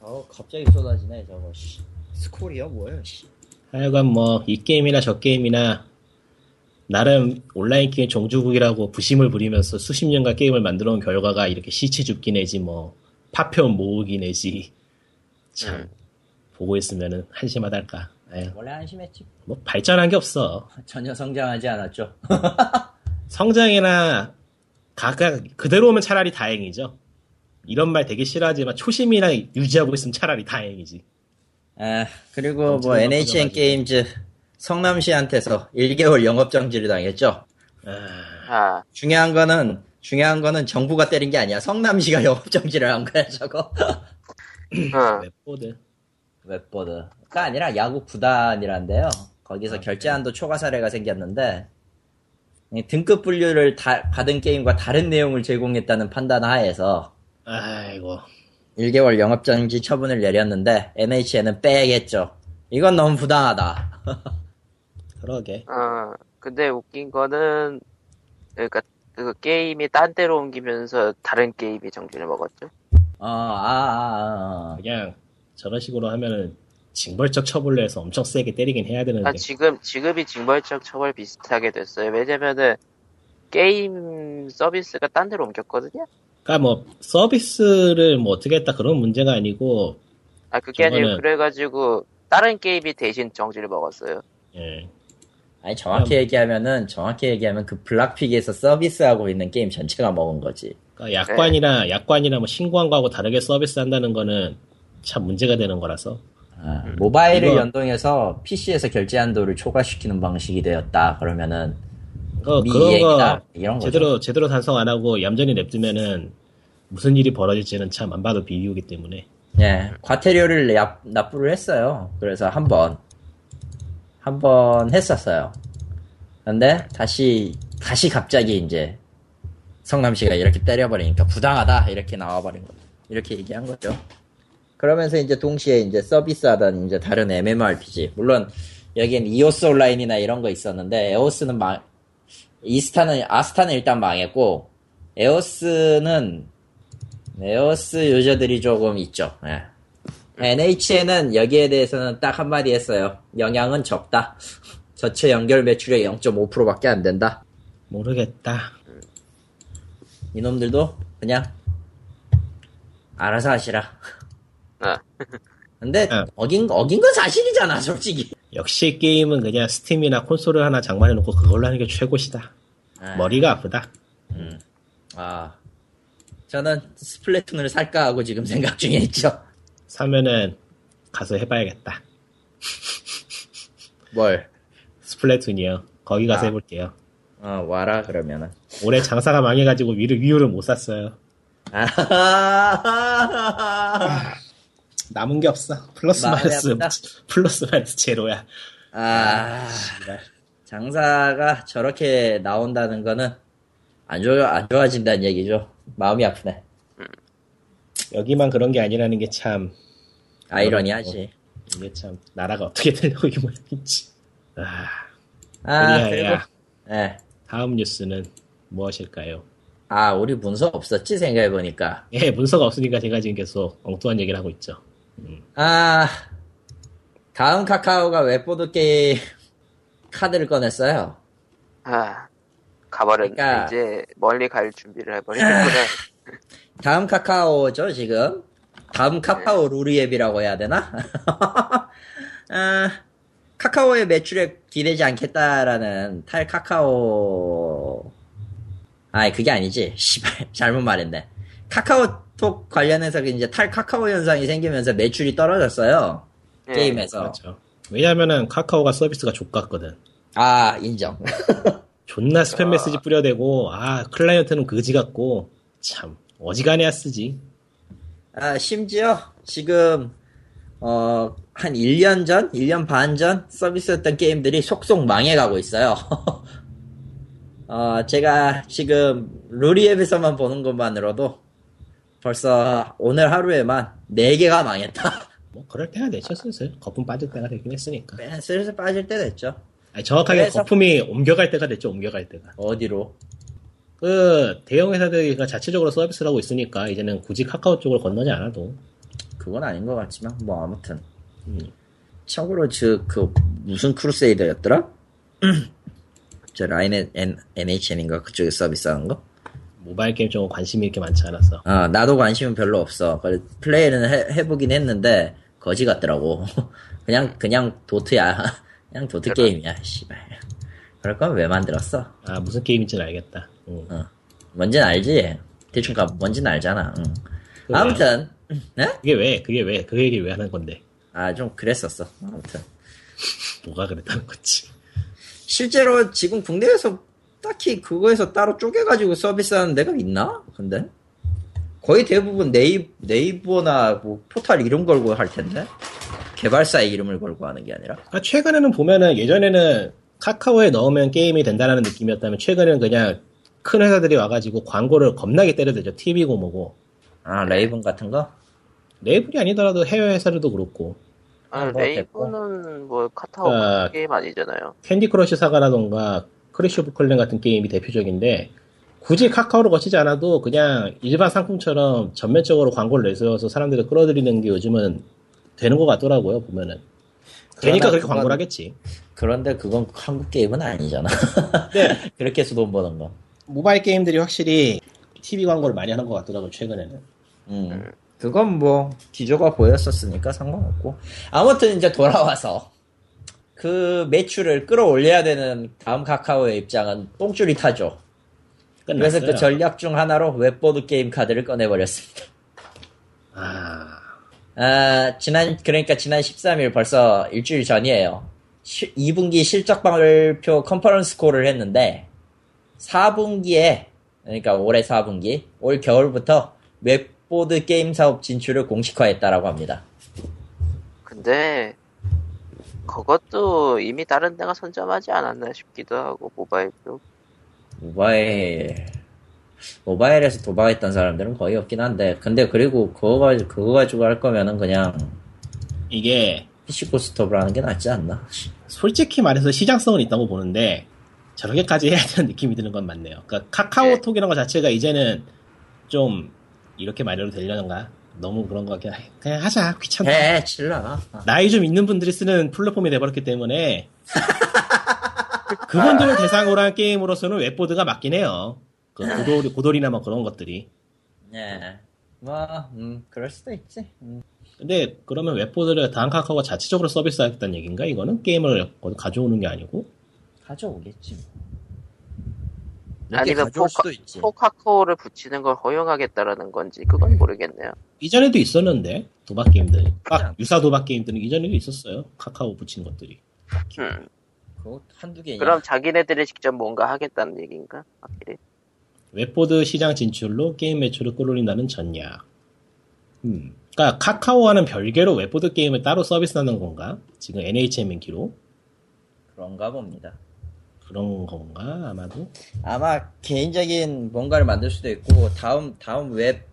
어, 갑자기 쏟아지네, 저거. 씨. 스콜이요 뭐예요? 씨. 하여간 뭐 이 게임이나 저 게임이나 나름 온라인 게임 종주국이라고 부심을 부리면서 수십 년간 게임을 만들어 온 결과가 이렇게 시체 줍기 내지 뭐 파편 모으기 내지 참 음. 보고 있으면은 한심하달까. 에휴, 원래 안심했지. 뭐 발전한 게 없어. 전혀 성장하지 않았죠. 성장이나 각각 그대로 오면 차라리 다행이죠. 이런 말 되게 싫어하지만 초심이나 유지하고 있으면 차라리 다행이지. 아, 그리고 뭐 NHN. 게임즈 성남시한테서 1개월 영업 정지를 당했죠. 아, 아, 중요한 거는 중요한 거는 정부가 때린 게 아니야. 성남시가 영업 정지를 한 거야, 저거. 응. 웹보드. 웹보드 가 아니라 야구 구단이란데요. 거기서 결제한도 초과 사례가 생겼는데 이 등급 분류를 다- 받은 게임과 다른 내용을 제공했다는 판단 하에서 아이고. 1개월 영업정지 처분을 내렸는데 NHN은 빼겠죠. 이건 너무 부당하다. 그러게. 어, 근데 웃긴 거는, 그러니까, 그 게임이 딴 데로 옮기면서 다른 게임이 정신을 먹었죠. 어, 아, 아, 아, 그냥 저런 식으로 하면은 징벌적 처벌로 해서 엄청 세게 때리긴 해야 되는데 아, 지금, 지금이 징벌적 처벌 비슷하게 됐어요. 왜냐면은, 게임 서비스가 딴 데로 옮겼거든요? 그러니까 뭐 서비스를 뭐 어떻게 했다 그런 문제가 아니고 아, 그게 아니고, 그래가지고, 다른 게임이 대신 정지를 먹었어요. 예. 아니 정확히 얘기하면은 정확히 얘기하면 그 블락픽에서 서비스하고 있는 게임 전체가 먹은 거지. 그러니까 약관이나 약관이나 뭐 신고한 거하고 다르게 서비스 한다는 거는 참 문제가 되는 거라서 아, 모바일을 이거- 연동해서 PC에서 결제 한도를 초과시키는 방식이 되었다. 그러면은 그미 그런. 거 이런 거죠. 제대로 제대로 단속 안 하고 얌전히 냅두면은 무슨 일이 벌어질지는 참 안 봐도 비유기 때문에 예, 과태료를 납, 납부를 했어요. 그래서 한 번, 한 번 했었어요. 근데 다시, 다시 갑자기 이제 성남시가 이렇게 때려버리니까 부당하다 이렇게 나와버린 거죠. 이렇게 얘기한 거죠. 그러면서 이제 동시에 이제 서비스하던 이제 다른 MMORPG 물론 여기엔 이오스 온라인이나 이런 거 있었는데 에오스는 망 이스타는 아스타는 일단 망했고 에오스는 에오스 유저들이 조금 있죠. 예. NHN은 여기에 대해서는 딱 한마디 했어요. 영향은 적다. 전체 연결 매출의 0.5%밖에 안 된다. 모르겠다. 이놈들도 그냥 알아서 하시라. 아, 근데 아. 어긴 어긴 건 사실이잖아, 솔직히. 역시 게임은 그냥 스팀이나 콘솔을 하나 장만해 놓고 그걸로 하는 게 최고시다. 아, 머리가 아프다. 아, 저는 스플래툰을 살까 하고 지금 생각 중에 있죠. 사면은 가서 해봐야겠다. 뭘? 스플래툰이요. 거기 가서 아. 해볼게요. 어, 와라 그러면은. 올해 장사가 망해가지고 위를 위유를 못 샀어요. 아, 남은 게 없어. 플러스 마이너스. 플러스 마이너스 제로야. 아, 장사가 저렇게 나온다는 거는 안 좋아 안 좋아진다는 얘기죠. 마음이 아프네. 여기만 그런 게 아니라는 게 참 아이러니하지. 이게 참 나라가 어떻게 되려고 이 모양인지. 아, 아, 그리고 야. 예. 다음 뉴스는 무엇일까요? 아, 우리 문서 없었지 생각해 보니까. 예, 문서가 없으니까 제가 지금 계속 엉뚱한 얘기를 하고 있죠. 아, 다음 카카오가 웹보드 게임 카드를 꺼냈어요. 아, 가버렸네. 그러니까- 이제 멀리 갈 준비를 해버리는구나. 다음 카카오죠, 지금. 다음 카카오 루리앱이라고 해야 되나? 아, 카카오의 매출에 기대지 않겠다라는 탈 카카오. 아니, 그게 아니지. 씨발, 잘못 말했네. 카카오톡 관련해서 이제 탈 카카오 현상이 생기면서 매출이 떨어졌어요. 예. 게임에서. 그렇죠. 왜냐면은 카카오가 서비스가 족같거든. 아, 인정. 존나 스팸 메시지 뿌려대고 아 클라이언트는 그지 같고 참 어지간해야 쓰지. 아, 심지어 지금 어, 한 1년 전, 1년 반 전 서비스였던 게임들이 속속 망해가고 있어요. 어, 제가 지금 루리앱에서만 보는 것만으로도 벌써 오늘 하루에만 4개가 망했다. 뭐 그럴 때가 됐죠 슬슬 거품 빠질 때가 되긴 했으니까. 네, 슬슬 빠질 때 됐죠. 아니, 정확하게 그래서- 거품이 옮겨갈 때가 됐죠 옮겨갈 때가. 어디로? 그 대형 회사들이 자체적으로 서비스를 하고 있으니까 이제는 굳이 카카오 쪽으로 건너지 않아도 그건 아닌 것 같지만, 뭐, 아무튼. 음. 참고로 저그 무슨 크루세이더였더라? 저 라인 N, NHN인가 그쪽에 서비스하는 거? 모바일 게임 좀 관심이 이렇게 많지 않아서. 아 나도 관심은 별로 없어. 그래, 플레이는 해, 해보긴 했는데 거지 같더라고. 그냥 그냥 도트야. 그냥 도트 게임이야. 씨발. 그럴 거면 왜 만들었어? 아, 무슨 게임인지는 알겠다. 응. 어. 뭔지는 알지. 대충 가 뭔지는 알잖아. 응. 아무튼 네? 그게 왜, 그게 왜, 그 얘기 왜 하는 건데? 아 좀 그랬었어. 아무튼 뭐가 그랬다는 거지. 실제로 지금 국내에서 딱히 그거에서 따로 쪼개가지고 서비스하는 데가 있나? 근데 거의 대부분 네이, 네이버나 뭐 포탈 이름 걸고 할 텐데 개발사의 이름을 걸고 하는 게 아니라 그러니까 최근에는 보면은 예전에는 카카오에 넣으면 게임이 된다는 느낌이었다면 최근에는 그냥 큰 회사들이 와가지고 광고를 겁나게 때려대죠. TV고 뭐고. 아 레이븐 같은 거? 레이븐이 아니더라도 해외 회사들도 그렇고 아, 뭐 레이븐은 뭐 카카오 아. 게임 아니잖아요. 캔디 크러쉬 사가라던가 크래시 오브 클랜 같은 게임이 대표적인데 굳이 카카오를 거치지 않아도 그냥 일반 상품처럼 전면적으로 광고를 내세워서 사람들을 끌어들이는 게 요즘은 되는 것 같더라고요 보면은 되니까 그러나 그렇게 광고를 하겠지 그런데 그건 한국 게임은 아니잖아. 네. 그렇게 해서 돈 버는 거. 모바일 게임들이 확실히 TV 광고를 많이 하는 것 같더라고요 최근에는 음. 그건 뭐 기조가 보였었으니까 상관없고 아무튼 이제 돌아와서 그 매출을 끌어올려야 되는 다음 카카오의 입장은 똥줄이 타죠. 그래서 끝났어요 그 전략 중 하나로 웹보드 게임 카드를 꺼내버렸습니다. 아 아, 지난, 그러니까 지난 13일 벌써 일주일 전이에요. 2분기 실적 발표 컨퍼런스 콜을 했는데, 4분기에, 그러니까 올해 4분기, 올 겨울부터 웹보드 게임 사업 진출을 공식화했다라고 합니다. 근데 그것도 이미 다른 데가 선점하지 않았나 싶기도 하고 모바일 쪽. 모바일, 모바일에서 도박했던 사람들은 거의 없긴 한데, 근데 그리고 그거 가지고, 그거 가지고 할 거면은 그냥 이게 PC 고스톱을 하는 게 낫지 않나? 솔직히 말해서 시장성은 있다고 보는데 저렇게까지 해야 되는 느낌이 드는 건 맞네요. 그러니까 카카오톡이라는 것 자체가 이제는 좀 이렇게 말해도 되려는가? 너무 그런 거 같긴 해. 그냥 하자 귀찮다. 해, 칠라. 나이 좀 있는 분들이 쓰는 플랫폼이 돼버렸기 때문에 그분들을 대상으로 한 게임으로서는 웹보드가 맞긴 해요. 그 고돌, 고돌이나 뭐 그런 것들이. 네. 뭐, 음, 그럴 수도 있지. 음. 근데 그러면 웹보드를 다음 카카오가 자체적으로 서비스하겠다는 얘기인가? 이거는 게임을 어디 가져오는 게 아니고 가져오겠지. 뭐. 아니면 가져올 포카-. 포카코를 붙이는 걸 허용하겠다라는 건지 그건 모르겠네요. 이전에도 있었는데 도박 게임들. 막 유사 도박 게임들은 이전에도 있었어요. 카카오 붙인 것들이. 음, 그거 한두 개냐. 그럼 자기네들이 직접 뭔가 하겠다는 얘기인가? 확실히. 웹보드 시장 진출로 게임 매출을 끌어올린다는 전략. 음. 그러니까 카카오와는 별개로 웹보드 게임을 따로 서비스하는 건가? 지금 NHN 인기로 그런가 봅니다. 그런 건가 아마도. 아마 개인적인 뭔가를 만들 수도 있고 다음 다음 웹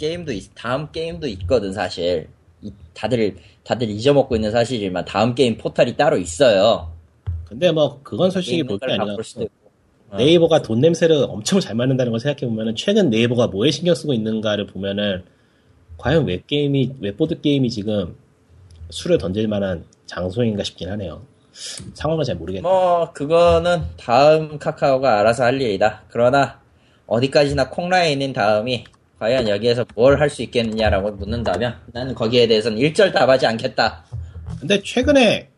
게임도 있, 다음 게임도 있거든 사실. 이- 다들 다들 잊어먹고 있는 사실이지만 다음 게임 포탈이 따로 있어요. 근데 뭐 그건 솔직히 있는 볼게걸 아니라. 어. 네이버가 돈 냄새를 엄청 잘 맡는다는 걸 생각해 보면은 최근 네이버가 뭐에 신경 쓰고 있는가를 보면은 과연 웹 게임이 웹 보드 게임이 지금 수를 던질 만한 장소인가 싶긴 하네요. 상황을 잘 모르겠네. 뭐 그거는 다음 카카오가 알아서 할 일이다. 그러나 어디까지나 콩라인인 다음이 과연 여기에서 뭘 할 수 있겠느냐라고 묻는다면 나는 거기에 대해서는 일절 답하지 않겠다. 근데 최근에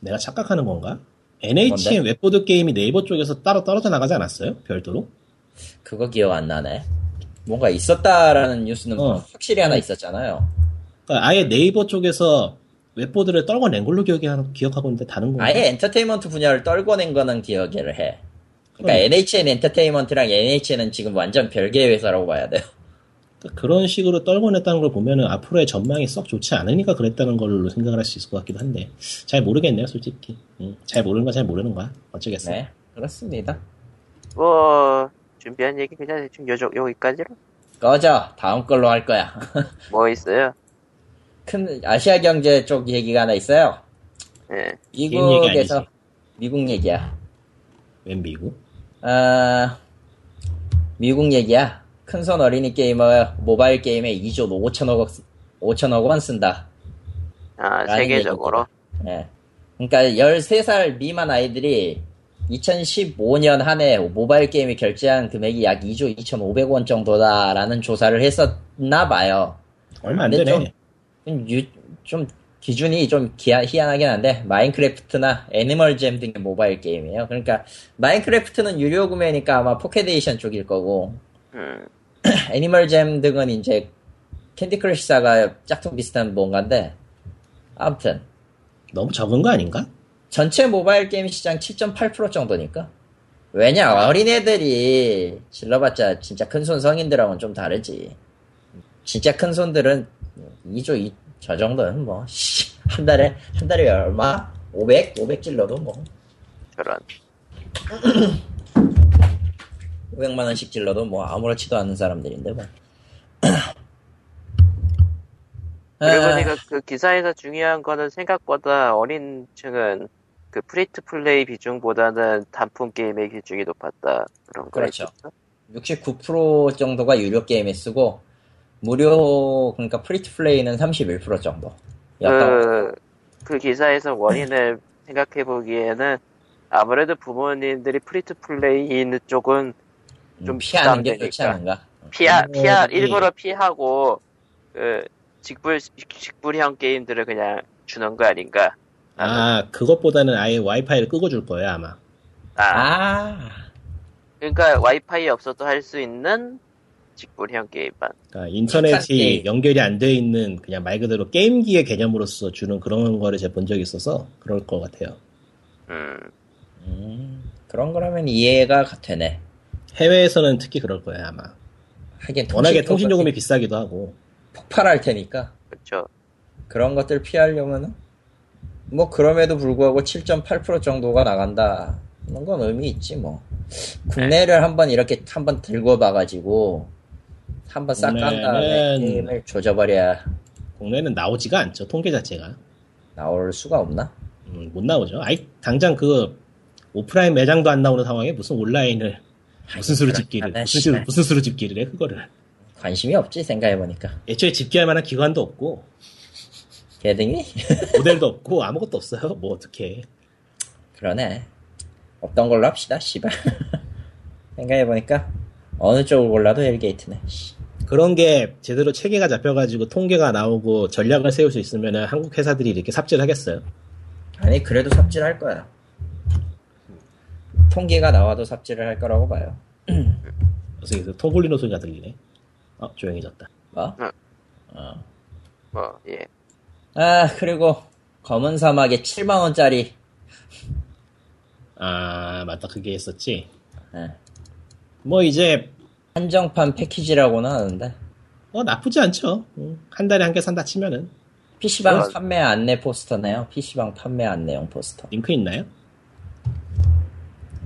내가 착각하는 건가? NHN 웹보드 게임이 네이버 쪽에서 따로 떨어져 나가지 않았어요? 별도로? 그거 기억 안 나네. 뭔가 있었다라는 뉴스는 어. 확실히 하나 있었잖아요. 그러니까 아예 네이버 쪽에서 웹보드를 떨궈낸 걸로 기억이, 기억하고 있는데 다른 건가? 아예 엔터테인먼트 분야를 떨궈낸 거는 기억을 해. 그러니까 음. NHN 엔터테인먼트랑 NHN은 지금 완전 별개의 회사라고 봐야 돼요. 그러니까 그런 식으로 떨궈냈다는 걸 보면은 앞으로의 전망이 썩 좋지 않으니까 그랬다는 걸로 생각을 할 수 있을 것 같기도 한데 잘 모르겠네요 솔직히 음, 잘 모르는 건 잘 모르는 거야 어쩌겠어 네, 그렇습니다. 뭐 준비한 얘기 그냥 대충 요, 여기까지로 꺼져. 다음 걸로 할 거야. 뭐 있어요? 큰 아시아 경제 쪽 얘기가 하나 있어요. 예. 얘기 미국에서. 미국 얘기야. 웬 미국? 아 미국 얘기야. 큰 손 어린이 게이머 모바일 게임에 2조 5천억 원, 5천억 원 쓴다. 아, 세계적으로. 예. 그러니까 13살 미만 아이들이 2015년 한 해 모바일 게임에 결제한 금액이 약 2조 2,500원 정도다라는 조사를 했었나 봐요. 얼마 안 되네. 좀, 유- 좀 기준이 좀 기하- 희한하긴 한데 마인크래프트나 애니멀잼 등의 모바일 게임이에요. 그러니까 마인크래프트는 유료 구매니까 아마 Pocket Edition 쪽일 거고 음, 애니멀잼 등은 이제 캔디 크러쉬 사가 짝퉁 비슷한 뭔가인데 아무튼. 너무 적은 거 아닌가? 전체 모바일 게임 시장 7.8% 정도니까? 왜냐 어린애들이 질러봤자 진짜 큰 손 성인들하고는 좀 다르지. 진짜 큰 손들은 2조 2, 저 정도는 뭐 한 달에 한 달에 얼마? 500? 500 질러도 뭐 저런. 500만 원씩 질러도 뭐 아무렇지도 않은 사람들인데 뭐 그리고 아, 그 기사에서 중요한 거는 생각보다 어린 층은 그 free to play 비중보다는 단품 게임의 비중이 높았다. 그런 거 그렇죠. 있었어? 69% 정도가 유료 게임에 쓰고 무료 그러니까 free to play는 31% 정도 그, 그 기사에서 원인을 생각해 보기에는 아무래도 부모님들이 free to play 있는 쪽은 좀 음, 피하는 게. 좋지 않은가 피하, 부모님이- 피하, 일부러 피하고, 그, 직불, 직불형 게임들을 그냥 주는 거 아닌가. 아, 그것보다는 아예 와이파이를 끄고 줄 거예요, 아마. 아, 아 그러니까 와이파이 없어도 할 수 있는 직불형 게임판. 그러니까 인터넷이 게임. 연결이 안 돼 있는 그냥 말 그대로 게임기의 개념으로서 주는 그런 거를 제가 본 적이 있어서 그럴 것 같아요. 음, 음, 그런 거라면 이해가 되네 해외에서는 특히 그럴 거예요, 아마. 하긴 워낙에 통신 통신 요금이 비싸기도 하고. 폭발할 테니까 그쵸. 그런 것들 피하려면은 뭐 그럼에도 불구하고 7.8% 정도가 나간다 그런 건 의미 있지 뭐 국내를 한번 이렇게 한번 들고 봐가지고 한번 싹 깐 다음에 게임을 조져버려야 국내는 나오지가 않죠, 통계 자체가. 나올 수가 없나? 음, 못 나오죠. 아이, 당장 그, 오프라인 매장도 안 나오는 상황에 무슨 온라인을, 무슨 수로 집기를, 그렇다네, 무슨 수로, 씨발. 무슨 수로 집기를 해, 그거를. 관심이 없지 생각해보니까 애초에 집기할 만한 기관도 없고, 개등이? 모델도 없고, 아무것도 없어요. 뭐, 어떻게 그러네 없던 걸로 합시다 씨발 생각해보니까 어느 쪽을 골라도 헬게이트네 씨. 그런 게 제대로 체계가 잡혀가지고 통계가 나오고 전략을 세울 수 있으면 한국 회사들이 이렇게 삽질 하겠어요. 아니 그래도 삽질할 거야 통계가 나와도 삽질을 할 거라고 봐요 그래서 통 굴리는 소리가 들리네. 어, 조용해졌다. 뭐? 응. 어. 뭐, 예. 아 그리고 검은 사막에 7만 원짜리 아, 맞다. 그게 있었지. 예. 뭐 이제, 한정판 패키지라고는 하는데 어, 나쁘지 않죠. 음, 한 달에 한 개 산다 치면은. PC방 어. 판매 안내 포스터네요 PC방 판매 안내용 포스터 링크 있나요?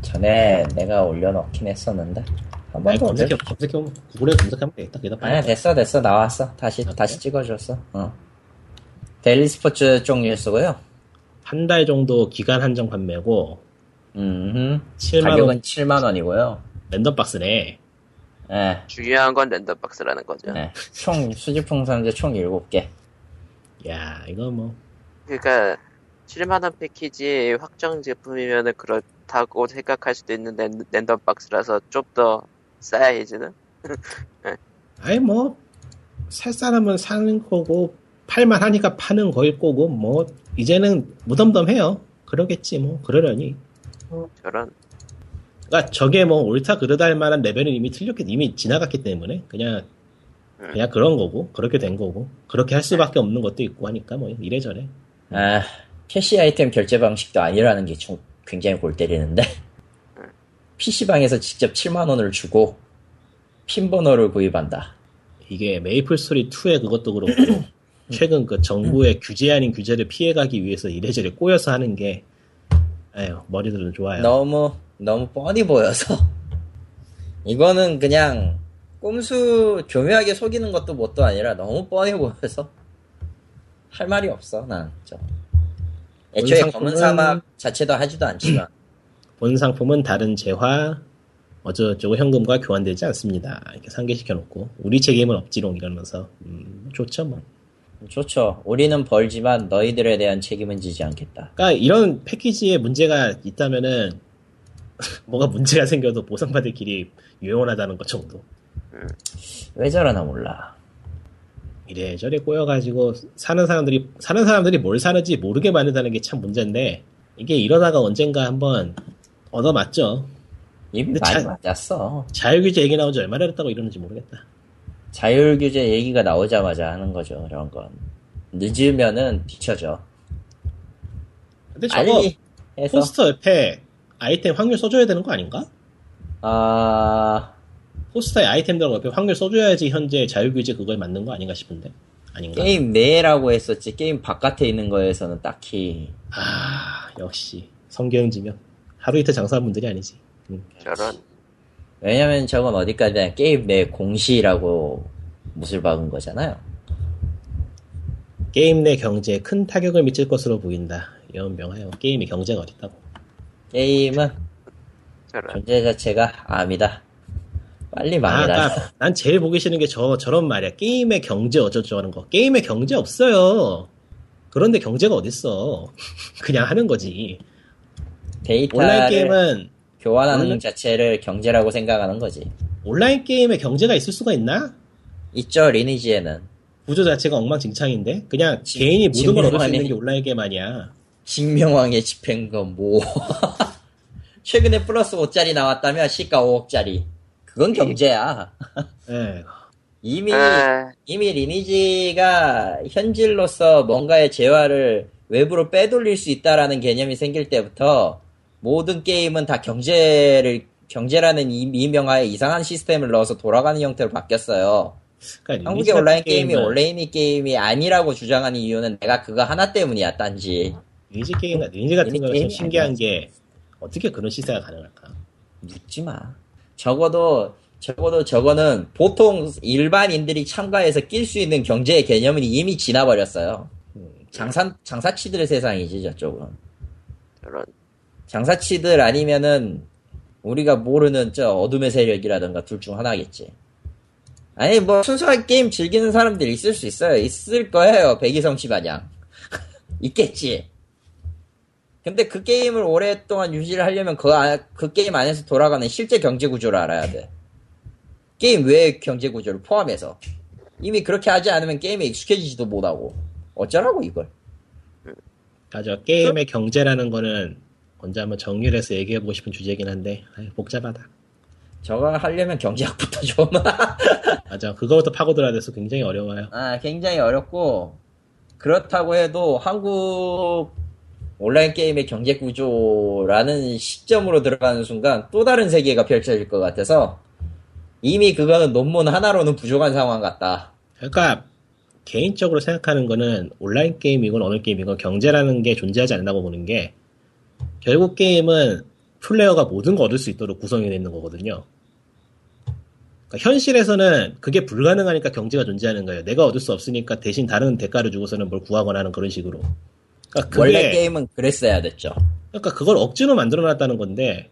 전에 내가 올려놓긴 했었는데 한번 아니, 더 올려 검색해, 검색해, 구글에 검색하면 되겠다. 거기다 아니야. 됐어 됐어 나왔어 다시 아, 다시 찍어줬어 어. 데일리 스포츠 쪽 뉴스고요 한 달 정도 기간 한정 판매고, 음 7만원 가격은 7만 원이고요 랜덤 박스네. 예, 중요한 건 랜덤 박스라는 거죠. 예. 총 수집품 상자 총 7개 야, 이거 뭐, 그러니까 7만 원 패키지 확정 제품이면은 그렇다고 생각할 수도 있는 랜, 랜덤 박스라서 좀더 사이즈는 아예 뭐, 살 사람은 사는 거고, 팔만 하니까 파는 거일 거고, 뭐, 이제는 무덤덤해요. 그러겠지, 뭐, 그러려니. 저런 그러니까 저게 뭐 옳다 그르다 할 만한 레벨은 이미 틀렸기 이미 지나갔기 때문에 그냥 그냥 그런 거고 그렇게 된 거고 그렇게 할 수밖에 없는 것도 있고 하니까 뭐 이래저래. 아 캐시 아이템 결제 방식도 아니라는 게 좀 굉장히 골 때리는데. PC방에서 직접 7만 원을 주고 핀 번호를 구입한다. 이게 메이플 스토리 2의 그것도 그렇고 최근 그 정부의 규제 아닌 규제를 피해가기 위해서 이래저래 꼬여서 하는 게 에휴 머리들은 좋아요. 너무 너무 뻔히 보여서 이거는 그냥 꼼수 교묘하게 속이는 것도 뭣도 아니라 너무 뻔히 보여서 할 말이 없어 난 좀. 애초에 본 검은 상품은- 사막 자체도 하지도 않지만 본 상품은 다른 재화 어쩌고저쩌고 현금과 교환되지 않습니다 이렇게 상계시켜 놓고 우리 책임은 없지롱 이러면서 음, 좋죠 뭐 좋죠. 우리는 벌지만 너희들에 대한 책임은 지지 않겠다. 그러니까 이런 패키지에 문제가 있다면은 뭐가 문제가 생겨도 보상받을 길이 유용하다는 것 정도. 왜 저러나 몰라. 이래저래 꼬여가지고 사는 사람들이 사는 사람들이 뭘 사는지 모르게 만든다는 게 참 문제인데 이게 이러다가 언젠가 한번 얻어맞죠. 이미 많이 자- 맞았어. 자유규제 얘기 나온 지 얼마나 됐다고 이러는지 모르겠다. 자율규제 얘기가 나오자마자 하는 거죠. 이런 건. 늦으면은 뒤쳐져. 근데 저거 포스터 옆에 아이템 확률 써줘야 되는 거 아닌가? 아 포스터에 아이템들 옆에 확률 써줘야지 현재 자율규제 그거에 맞는 거 아닌가 싶은데 아닌가? 게임 내라고 했었지 게임 바깥에 있는 거에서는 딱히 아 역시 성경지면 하루 이틀 장사한 분들이 아니지. 음. 저런. 왜냐면 저건 어디까지나 게임 내 공시라고 못을 박은 거잖아요. 게임 내 경제에 큰 타격을 미칠 것으로 보인다. 연명하여 게임의 경제가 어딨다고. 게임은 저런. 존재 자체가 암이다. 빨리 아, 망해라. 그러니까 난 제일 보기 싫은 게 저 저런 말이야. 게임의 경제 어쩌고 하는 거. 게임의 경제 없어요. 그런데 경제가 어딨어. 그냥 하는 거지. 데이터를 온라인 게임은 교환하는 온라인- 자체를 경제라고 생각하는 거지. 온라인 게임에 경제가 있을 수가 있나? 있죠 리니지에는 구조 자체가 엉망진창인데 그냥 지- 개인이 모든 걸 얻을 수. 있는 게 온라인 게임 아니야. 징명왕의 집행검 뭐 최근에 플러스 5짜리 나왔다면 시가 5억짜리 그건 경제야. 예. 이미 아, 이미 리니지가 현질로서 뭔가의 재화를 외부로 빼돌릴 수 있다라는 개념이 생길 때부터 모든 게임은 다 경제를 경제라는 이- 이명하에 이상한 시스템을 넣어서 돌아가는 형태로 바뀌었어요. 그러니까 한국의 온라인 게임이 게임은 온라인 게임이 아니라고 주장하는 이유는 내가 그거 하나 때문이야, 딴지. 리니지 게임 리니지 같은 거는 신기한 게 어떻게 그런 시세가 가능할까? 묻지 마. 적어도, 적어도 저거는 보통 일반인들이 참가해서 낄 수 있는 경제의 개념은 이미 지나버렸어요. 장사, 장사치들의 세상이지, 저쪽은. 저런. 장사치들 아니면은 우리가 모르는 저 어둠의 세력이라든가 둘 중 하나겠지. 아니, 뭐, 순수하게 게임 즐기는 사람들 있을 수 있어요. 있을 거예요. 백이성씨 마냥. 있겠지. 근데 그 게임을 오랫동안 유지를 하려면 그, 아- 그 게임 안에서 돌아가는 실제 경제 구조를 알아야 돼. 게임 외의 경제 구조를 포함해서. 이미 그렇게 하지 않으면 게임에 익숙해지지도 못하고. 어쩌라고, 이걸. 맞아. 게임의 경제라는 거는 언제 한번 정리를 해서 얘기해보고 싶은 주제긴 한데 아이, 복잡하다. 저거 하려면 경제학부터 좀. 맞아. 그거부터 파고들어야 돼서 굉장히 어려워요. 아, 굉장히 어렵고, 그렇다고 해도 한국 온라인 게임의 경제 구조라는 시점으로 들어가는 순간 또 다른 세계가 펼쳐질 것 같아서 이미 그거는 논문 하나로는 부족한 상황 같다. 그러니까 개인적으로 생각하는 거는 온라인 게임이건 어느 게임이건 경제라는 게 존재하지 않는다고 보는 게 결국 게임은 플레이어가 모든 걸 얻을 수 있도록 구성이 되어 있는 거거든요. 그러니까 현실에서는 그게 불가능하니까 경제가 존재하는 거예요. 내가 얻을 수 없으니까 대신 다른 대가를 주고서는 뭘 구하거나 하는 그런 식으로. 그러니까 원래 게임은 그랬어야 됐죠. 그러니까 그걸 억지로 만들어놨다는 건데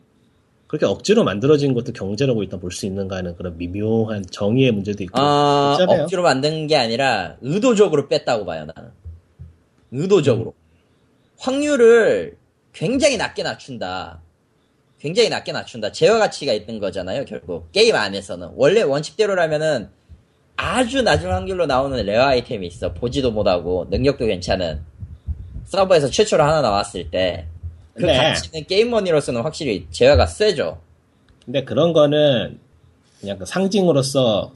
그렇게 억지로 만들어진 것도 경제라고 일단 볼 수 있는가 하는 그런 미묘한 정의의 문제도 있고 아, 복잡해요. 억지로 만든 게 아니라 의도적으로 뺐다고 봐요, 나는. 의도적으로. 확률을 굉장히 낮게 낮춘다. 굉장히 낮게 낮춘다. 재화 가치가 있는 거잖아요, 결국. 게임 안에서는. 원래 원칙대로라면은 아주 낮은 확률로 나오는 rare 아이템이 있어. 보지도 못하고, 능력도 괜찮은. 서버에서 최초로 하나 나왔을 때. 그 네. 가치는 게임머니로서는 확실히 재화가 세죠. 근데 그런 거는 그냥 그 상징으로서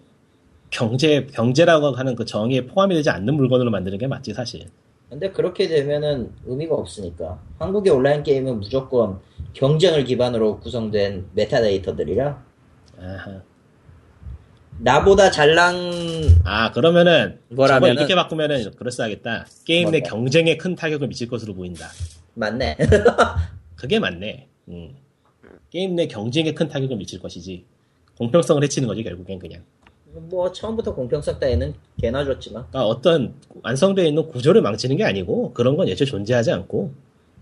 경제 경제라고 하는 그 정의에 포함이 되지 않는 물건으로 만드는 게 맞지 사실. 근데 그렇게 되면은 의미가 없으니까. 한국의 온라인 게임은 무조건 경쟁을 기반으로 구성된 메타데이터들이라 아하. 나보다 잘난 아 그러면은 저걸 이렇게 바꾸면은 그럴싸하겠다. 게임 내? 경쟁에 큰 타격을 미칠 것으로 보인다. 맞네. 그게 맞네. 음. 게임 내 경쟁에 큰 타격을 미칠 것이지. 공평성을 해치는 거지 결국엔 그냥. 뭐 처음부터 공평성 따위는 개나 줬지만. 그러니까 어떤 완성되어 있는 구조를 망치는 게 아니고 그런 건 애초에 존재하지 않고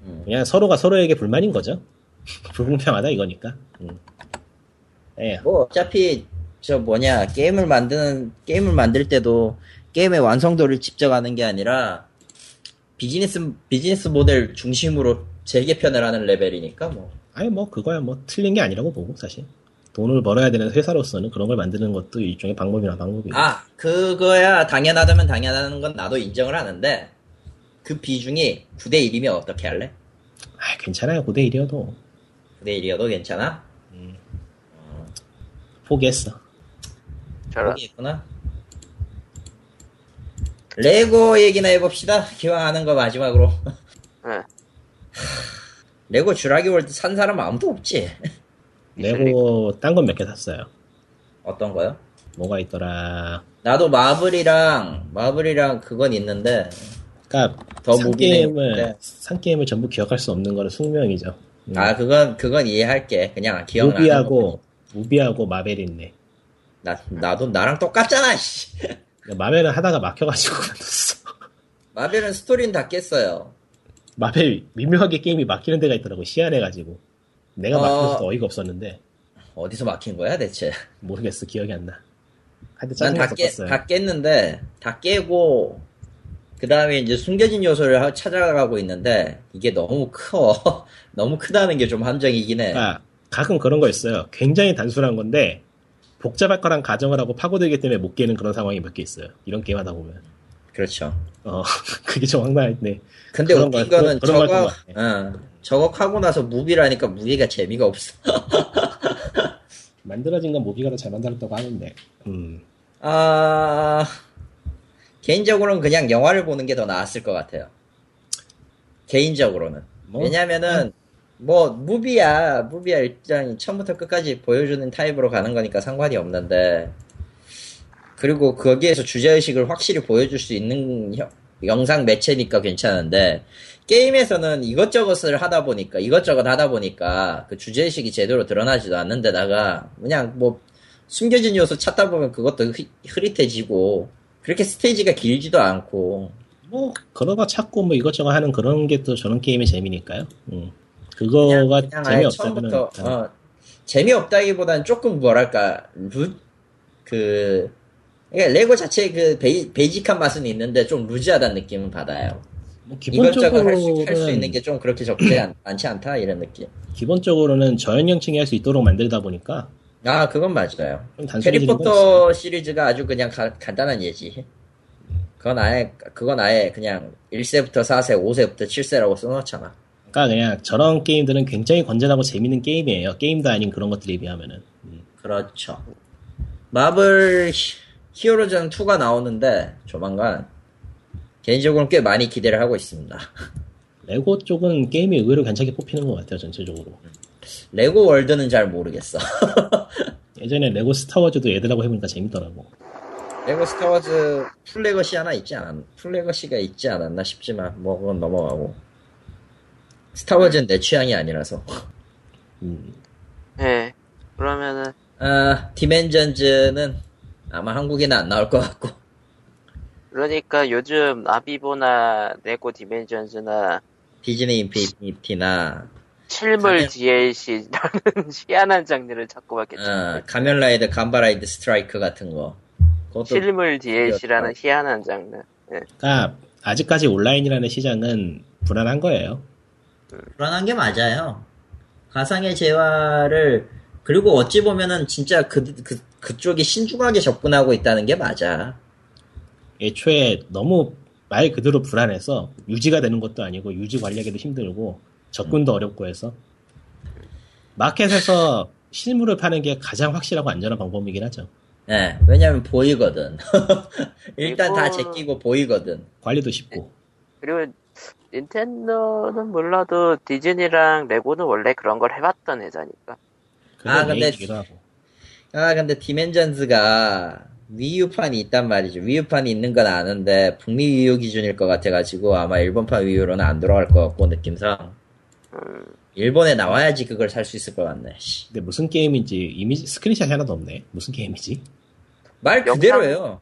음. 그냥 서로가 서로에게 불만인 거죠. 불공평하다 이거니까. 음. 예. 뭐 어차피 저 뭐냐 게임을 만드는 게임을 만들 때도 게임의 완성도를 집적하는 게 아니라 비즈니스 비즈니스 모델 중심으로 재개편을 하는 레벨이니까 뭐. 아니 뭐 그거야 뭐 틀린 게 아니라고 보고 사실. 돈을 벌어야 되는 회사로서는 그런 걸 만드는 것도 일종의 방법이나 방법이고. 아, 그거야 당연하다면 당연하다는 건 나도 인정을 하는데 그 비중이 9대 1이면 어떻게 할래? 아 괜찮아요. 9대 1이어도. 9대 1이어도 괜찮아? 포기했어 저런 거기 있구나 레고 얘기나 해봅시다. 기왕 하는 거 마지막으로. 예. 레고 주라기 월드 산 사람 아무도 없지. 레고 딴 건 몇 개 샀어요 어떤 거요? 뭐가 있더라 나도 마블이랑 마블이랑 그건 있는데 그러니까 더산 무기는 게임을. 산 게임을 전부 기억할 수 없는 거는 숙명이죠 음. 아 그건 그건 이해할게. 그냥 기억나. 무비하고 무비하고 마벨 있네 나 나도 나랑 똑같잖아. 씨. 마벨은 하다가 막혀가지고 그만뒀어 마블은 스토리는 다 깼어요. 마벨 미묘하게 게임이 막히는 데가 있더라고 희한해가지고 내가 어. 막혀서 어이가 없었는데 어디서 막힌 거야 대체? 모르겠어 기억이 안나 하여튼 난다 깨, 짜증났었어요 다 깼는데 다 깨고 그 다음에 이제 숨겨진 요소를 하- 찾아가고 있는데 이게 너무 커. 너무 크다는 게 좀 함정이긴 해. 아, 가끔 그런 거 있어요 굉장히 단순한 건데 복잡할 거란 가정을 하고 파고들기 때문에 못 깨는 그런 상황이 몇 개 있어요 이런 게임 하다 보면 그렇죠. 어 그게 좀 황당한데 근데 그런 웃긴 거- 거는 그런 거 저거, 어, 저거 하고 나서 무비라니까 무비가 재미가 없어. 만들어진 건 모비가 더 잘 만들었다고 하는데 음 아, 개인적으로는 그냥 영화를 보는 게 더 나았을 것 같아요. 개인적으로는. 뭐, 왜냐면은, 뭐, 무비야, 무비야 일단 처음부터 끝까지 보여주는 타입으로 가는 거니까 상관이 없는데, 그리고 거기에서 주제의식을 확실히 보여줄 수 있는 형- 영상 매체니까 괜찮은데, 게임에서는 이것저것을 하다 보니까, 이것저것 하다 보니까, 그 주제의식이 제대로 드러나지도 않는데다가, 그냥 뭐, 숨겨진 요소 찾다 보면 그것도 흐, 흐릿해지고, 그렇게 스테이지가 길지도 않고, 뭐거 찾고 뭐 이것저것 하는 그런 게 또 저런 게임의 재미니까요 음. 그거가 그냥 아예 재미없다면 어, 재미없다기보단 조금 뭐랄까 루, 그 그러니까 레고 자체 그 베이, 베이 직한 맛은 있는데 좀 루즈하다는 느낌은 받아요. 뭐 이것저것 할수 있는 게 좀 그렇게 적지 않, 많지 않다 이런 느낌. 기본적으로는 저연령층이 할 수 있도록 만들다 보니까 아 그건 맞아요. 해리포터 시리즈가 아주 그냥 가- 간단한 예지. 그건 아예 그건 아예 그냥 1세부터 4세, 5세부터 7세라고 써놓잖아. 그러니까 그냥 저런 게임들은 굉장히 건전하고 재밌는 게임이에요. 게임도 아닌 그런 것들에 비하면은. 음. 그렇죠. 마블 히- 히어로전 2가 나오는데 조만간 개인적으로는 꽤 많이 기대를 하고 있습니다. 레고 쪽은 게임이 의외로 괜찮게 뽑히는 것 같아요, 전체적으로. 레고 월드는 잘 모르겠어. 예전에 레고 스타워즈도 애들하고 해보니까 재밌더라고. 레고 스타워즈 풀레거시 하나 있지 않았, 풀레거시가 있지 않았나 싶지만, 뭐, 그건 넘어가고. 스타워즈는 내 취향이 아니라서. 음. 예. 그러면은 아, Dimensions는 아마 한국에는 안 나올 것 같고. 그러니까 요즘 아비보나 레고 디멘전즈나 디즈니 인피니티나, 실물 가면- DLC라는 희한한 장르를 자꾸밖에 어, 가면라이드, 감바라이드 스트라이크 같은 거. 실물 DLC라는 희한한 장르. 예. 그러니까 아직까지 온라인이라는 시장은 불안한 거예요. 불안한 게 맞아요. 가상의 재화를 그리고 어찌 보면은 진짜 그, 그 그쪽이 신중하게 접근하고 있다는 게 맞아. 애초에 너무 말 그대로 불안해서 유지가 되는 것도 아니고 유지 관리하기도 힘들고 접근도 어렵고 해서 마켓에서 실물을 파는 게 가장 확실하고 안전한 방법이긴 하죠. 예, 왜냐면 보이거든. 일단 다 그리고- 제끼고 보이거든. 관리도 쉽고. 그리고 닌텐도는 몰라도 디즈니랑 레고는 원래 그런 걸 해봤던 회사니까. 아, 근데-. 아, 근데 Dimensions가 Wii U판이 있단 말이죠. Wii U판이 있는 건 아는데 북미 Wii U 기준일 것 같아가지고 아마 일본판 Wii U로는 안 돌아갈 것 같고 느낌상. 음, 일본에 나와야지 그걸 살 수 있을 것 같네. 씨. 근데 무슨 게임인지 이미지 스크린샷이 하나도 없네. 무슨 게임이지? 말 그대로예요.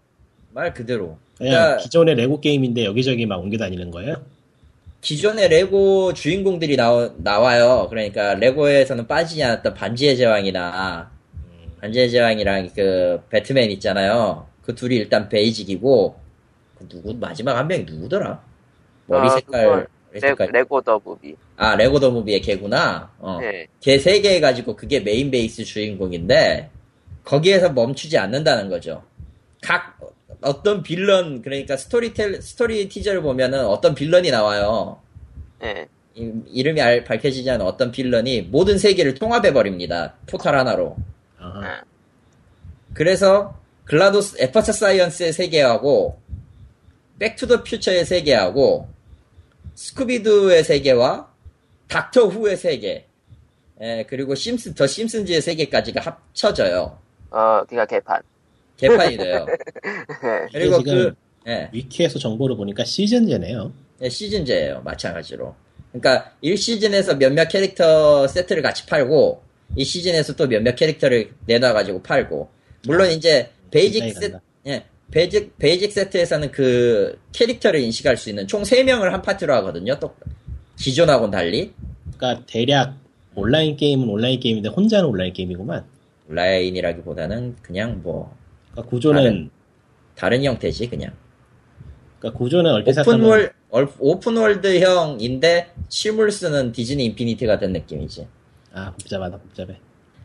말 그대로. 그냥 그러니까 기존의 레고 게임인데 여기저기 막 옮겨 다니는 거예요? 기존의 레고 주인공들이 나오, 나와요. 그러니까 레고에서는 빠지지 않았던 반지의 제왕이나 반지의 제왕이랑 그 배트맨 있잖아요. 그 둘이 일단 basic이고 누구 마지막 한 명이 누구더라? 머리 아, 색깔 레, 레고 The Movie. 아 레고 The Movie의 걔구나. 어. 네. 걔 세 개 해가지고 그게 메인 베이스 주인공인데 거기에서 멈추지 않는다는 거죠. 각 어떤 빌런 그러니까 스토리텔 스토리 티저를 보면은 어떤 빌런이 나와요. 네. 이, 이름이 알- 밝혀지지 않은 어떤 빌런이 모든 세계를 통합해 버립니다. 포탈 하나로. 아하. 그래서 GLaDOS Aperture Science의 세계하고 Back to the Future의 세계하고 Scooby-Doo의 세계와 Doctor Who의 세계 예, 그리고 심슨 The Simpsons의 세계까지가 합쳐져요. 어, 그니까 개판. 개판이 돼요. 그리고 지금 그 예, 위키에서 정보를 보니까 시즌제네요. 예, 시즌제예요. 마찬가지로. 그러니까 1시즌에서 몇몇 캐릭터 세트를 같이 팔고 이 시즌에서 또 몇몇 캐릭터를 내놔 가지고 팔고 물론 이제 basic 세트. 예, basic, basic 세트에서는 그 캐릭터를 인식할 수 있는 총 3명을 한 파티로 하거든요. 또 기존하고는 달리. 그러니까 대략 온라인 게임은 온라인 게임인데 혼자는 온라인 게임이구만. 라인이라기보다는 그냥 뭐 그러니까 구조는 다른 형태지 그냥. 그러니까 구조는 얼핏 생각하면 오픈월 얼- open world형인데 실물 쓰는 디즈니 인피니티 같은 느낌이지. 아 복잡하다 복잡해.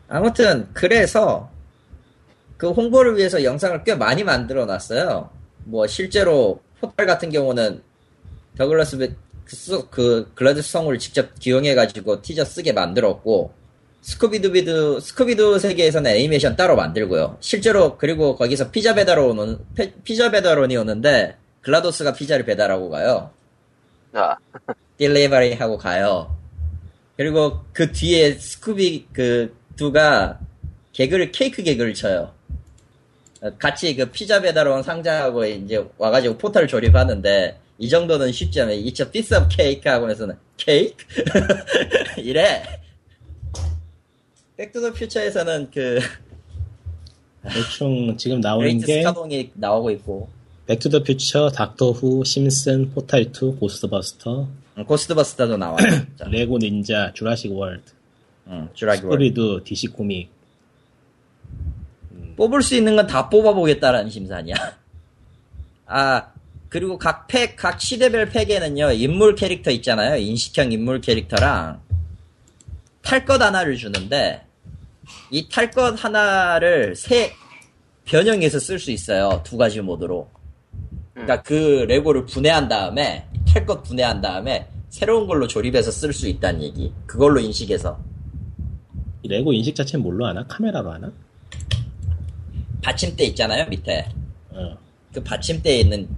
아무튼 그래서 그 홍보를 위해서 영상을 꽤 많이 만들어 놨어요. 뭐 실제로 포탈 같은 경우는 더글라스 베- 그, 수- 그 글라도스 성우를 직접 기용해 가지고 티저 쓰게 만들었고 스쿠비두비드 스쿠비두 세계에서는 애니메이션 따로 만들고요. 실제로 그리고 거기서 피자 배달 오는 페- 피자 배달원이 오는데 글라도스가 피자를 배달하고 가요. 아, delivery 하고 가요. 그리고 그 뒤에 스쿠비 그 두가 개그를 케이크 개그를 쳐요. 어, 같이 그 피자 배달 온 상자하고 이제 와가지고 포탈 조립하는데 이 정도는 쉽지 않아요. A piece of cake 하고 해서는 케이크? 이래. 백투더 퓨처에서는 그 대충 지금 나오는 게 스카동이 나오고 있고 백투더 퓨처, 닥터 후, 심슨, 포탈 2, 고스트버스터, 음, 고스트버스터도 나와요. 레고 닌자, 주라식 월드, 음, 주라기 월드. 스토리도 DC 코믹. 뽑을 수 있는 건 다 뽑아보겠다라는 심산이냐. 아, 그리고 각 팩, 각 시대별 팩에는요, 인물 캐릭터 있잖아요. 인식형 인물 캐릭터랑, 탈 것 하나를 주는데, 이 탈 것 하나를 세 변형해서 쓸 수 있어요. 두 가지 모드로. 그러니까 그 레고를 분해한 다음에, 탈 것 분해한 다음에, 새로운 걸로 조립해서 쓸 수 있다는 얘기. 그걸로 인식해서. 이 레고 인식 자체는 뭘로 하나? 카메라로 하나? 받침대 있잖아요, 밑에. 어. 그 받침대에 있는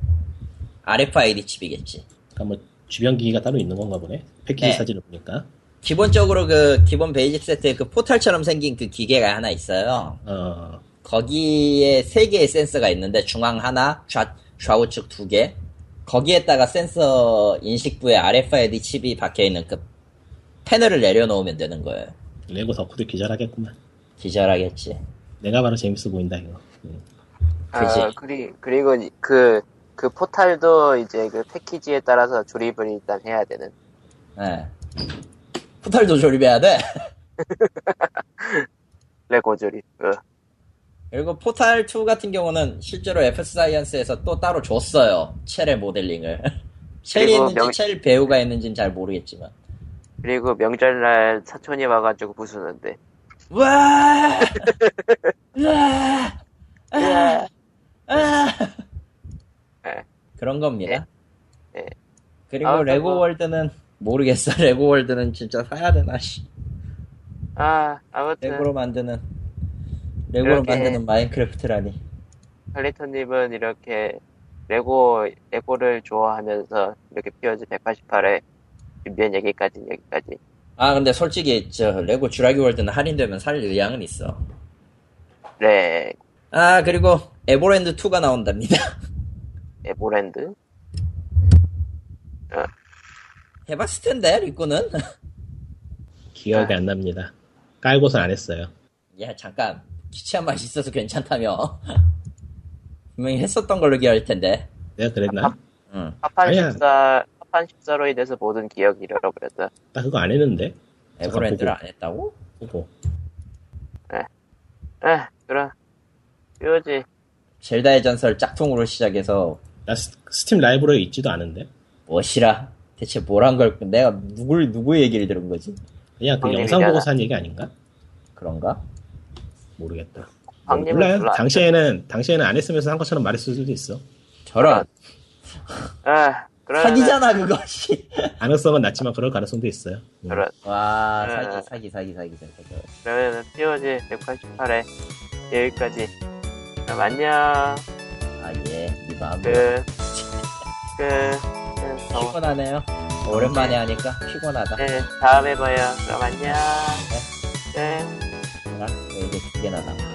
RFID 칩이겠지. 그러니까 뭐 주변 기기가 따로 있는 건가 보네. 패키지 네. 사진을 보니까. 기본적으로 그 기본 basic 세트에 그 포탈처럼 생긴 그 기계가 하나 있어요. 어. 거기에 세 개의 센서가 있는데 중앙 하나, 좌, 좌우측 두 개. 거기에다가 센서 인식부에 RFID 칩이 박혀 있는 그 패널을 내려놓으면 되는 거예요. 레고 덕후도 기절하겠구만. 기절하겠지. 내가 바로 재밌어 보인다 이거. 음. 그지. 아, 그리, 그리고 이- 그, 그 포탈도 이제 그 패키지에 따라서 조립을 일단 해야 되는. 예. 포탈도 조립해야 돼. 레고 조립. 어. 그리고 포탈 2 같은 경우는 실제로 FS 사이언스에서 또 따로 줬어요. 첼의 모델링을. 첼이 있는지 명- 첼 배우가 있는지는 잘 모르겠지만. 그리고 명절날 사촌이 와가지고 부수는데. 와! 와! 아! 아! 예. 그런 겁니다. 예. 그리고 아, 레고 그리고- 월드는 모르겠어. 레고 월드는 진짜 사야 되나 씨. 아, 아무튼. 레고로 만드는 레고로 만드는 마인크래프트라니. 칼리토님은 이렇게 레고, 레고를 좋아하면서 이렇게 POG 188에 준비한 얘기까지는 여기까지. 아 근데 솔직히 저 레고 주라기 월드는 할인되면 살 의향은 있어. 네, 아 그리고 에버랜드 2가 나온답니다. 에보랜드. 해봤을 텐데 리코는. 기억이 아. 안 납니다. 깔고선 안 했어요. 야 잠깐 기치한 맛이 있어서 괜찮다며. 분명히 했었던 걸로 기억할 텐데. 내가 그랬나? 응. 파판 아니야. 14, 파판 14로 인해서 모든 기억이 잃어버렸다. 나 그거 안 했는데. 에버랜드를. 안 했다고? 보고. 에, 그럼, POG. 젤다의 전설 짝퉁으로 시작해서 나 스, 스팀 라이브러리 있지도 않은데. 무엇이라? 대체 뭘한 걸, 내가 누굴, 누구 얘기를 들은 거지? 그냥 그. 영상 보고서 한 얘기 아닌가? 그런가? 모르겠다. 몰라요. 안 당시에는 당시에는 안 했으면서 한 것처럼 말했을 수도 있어. 저런. 아, 그러면 사기잖아, 그거, 씨. 가능성은 낮지만 그럴 가능성도 있어요. 음. 그러, 와, 네. 사기, 사기, 사기, 사기, 사기. 그러면 POG 188회 여기까지. 그럼 안녕. 아, 예. 이 마음. 그, 그, 그, 어, 피곤하네요. 오랜만에 하니까 피곤하다. 네, 다음에 봐요. 그럼 안녕. 네. 아, 이제 두 개나 남아.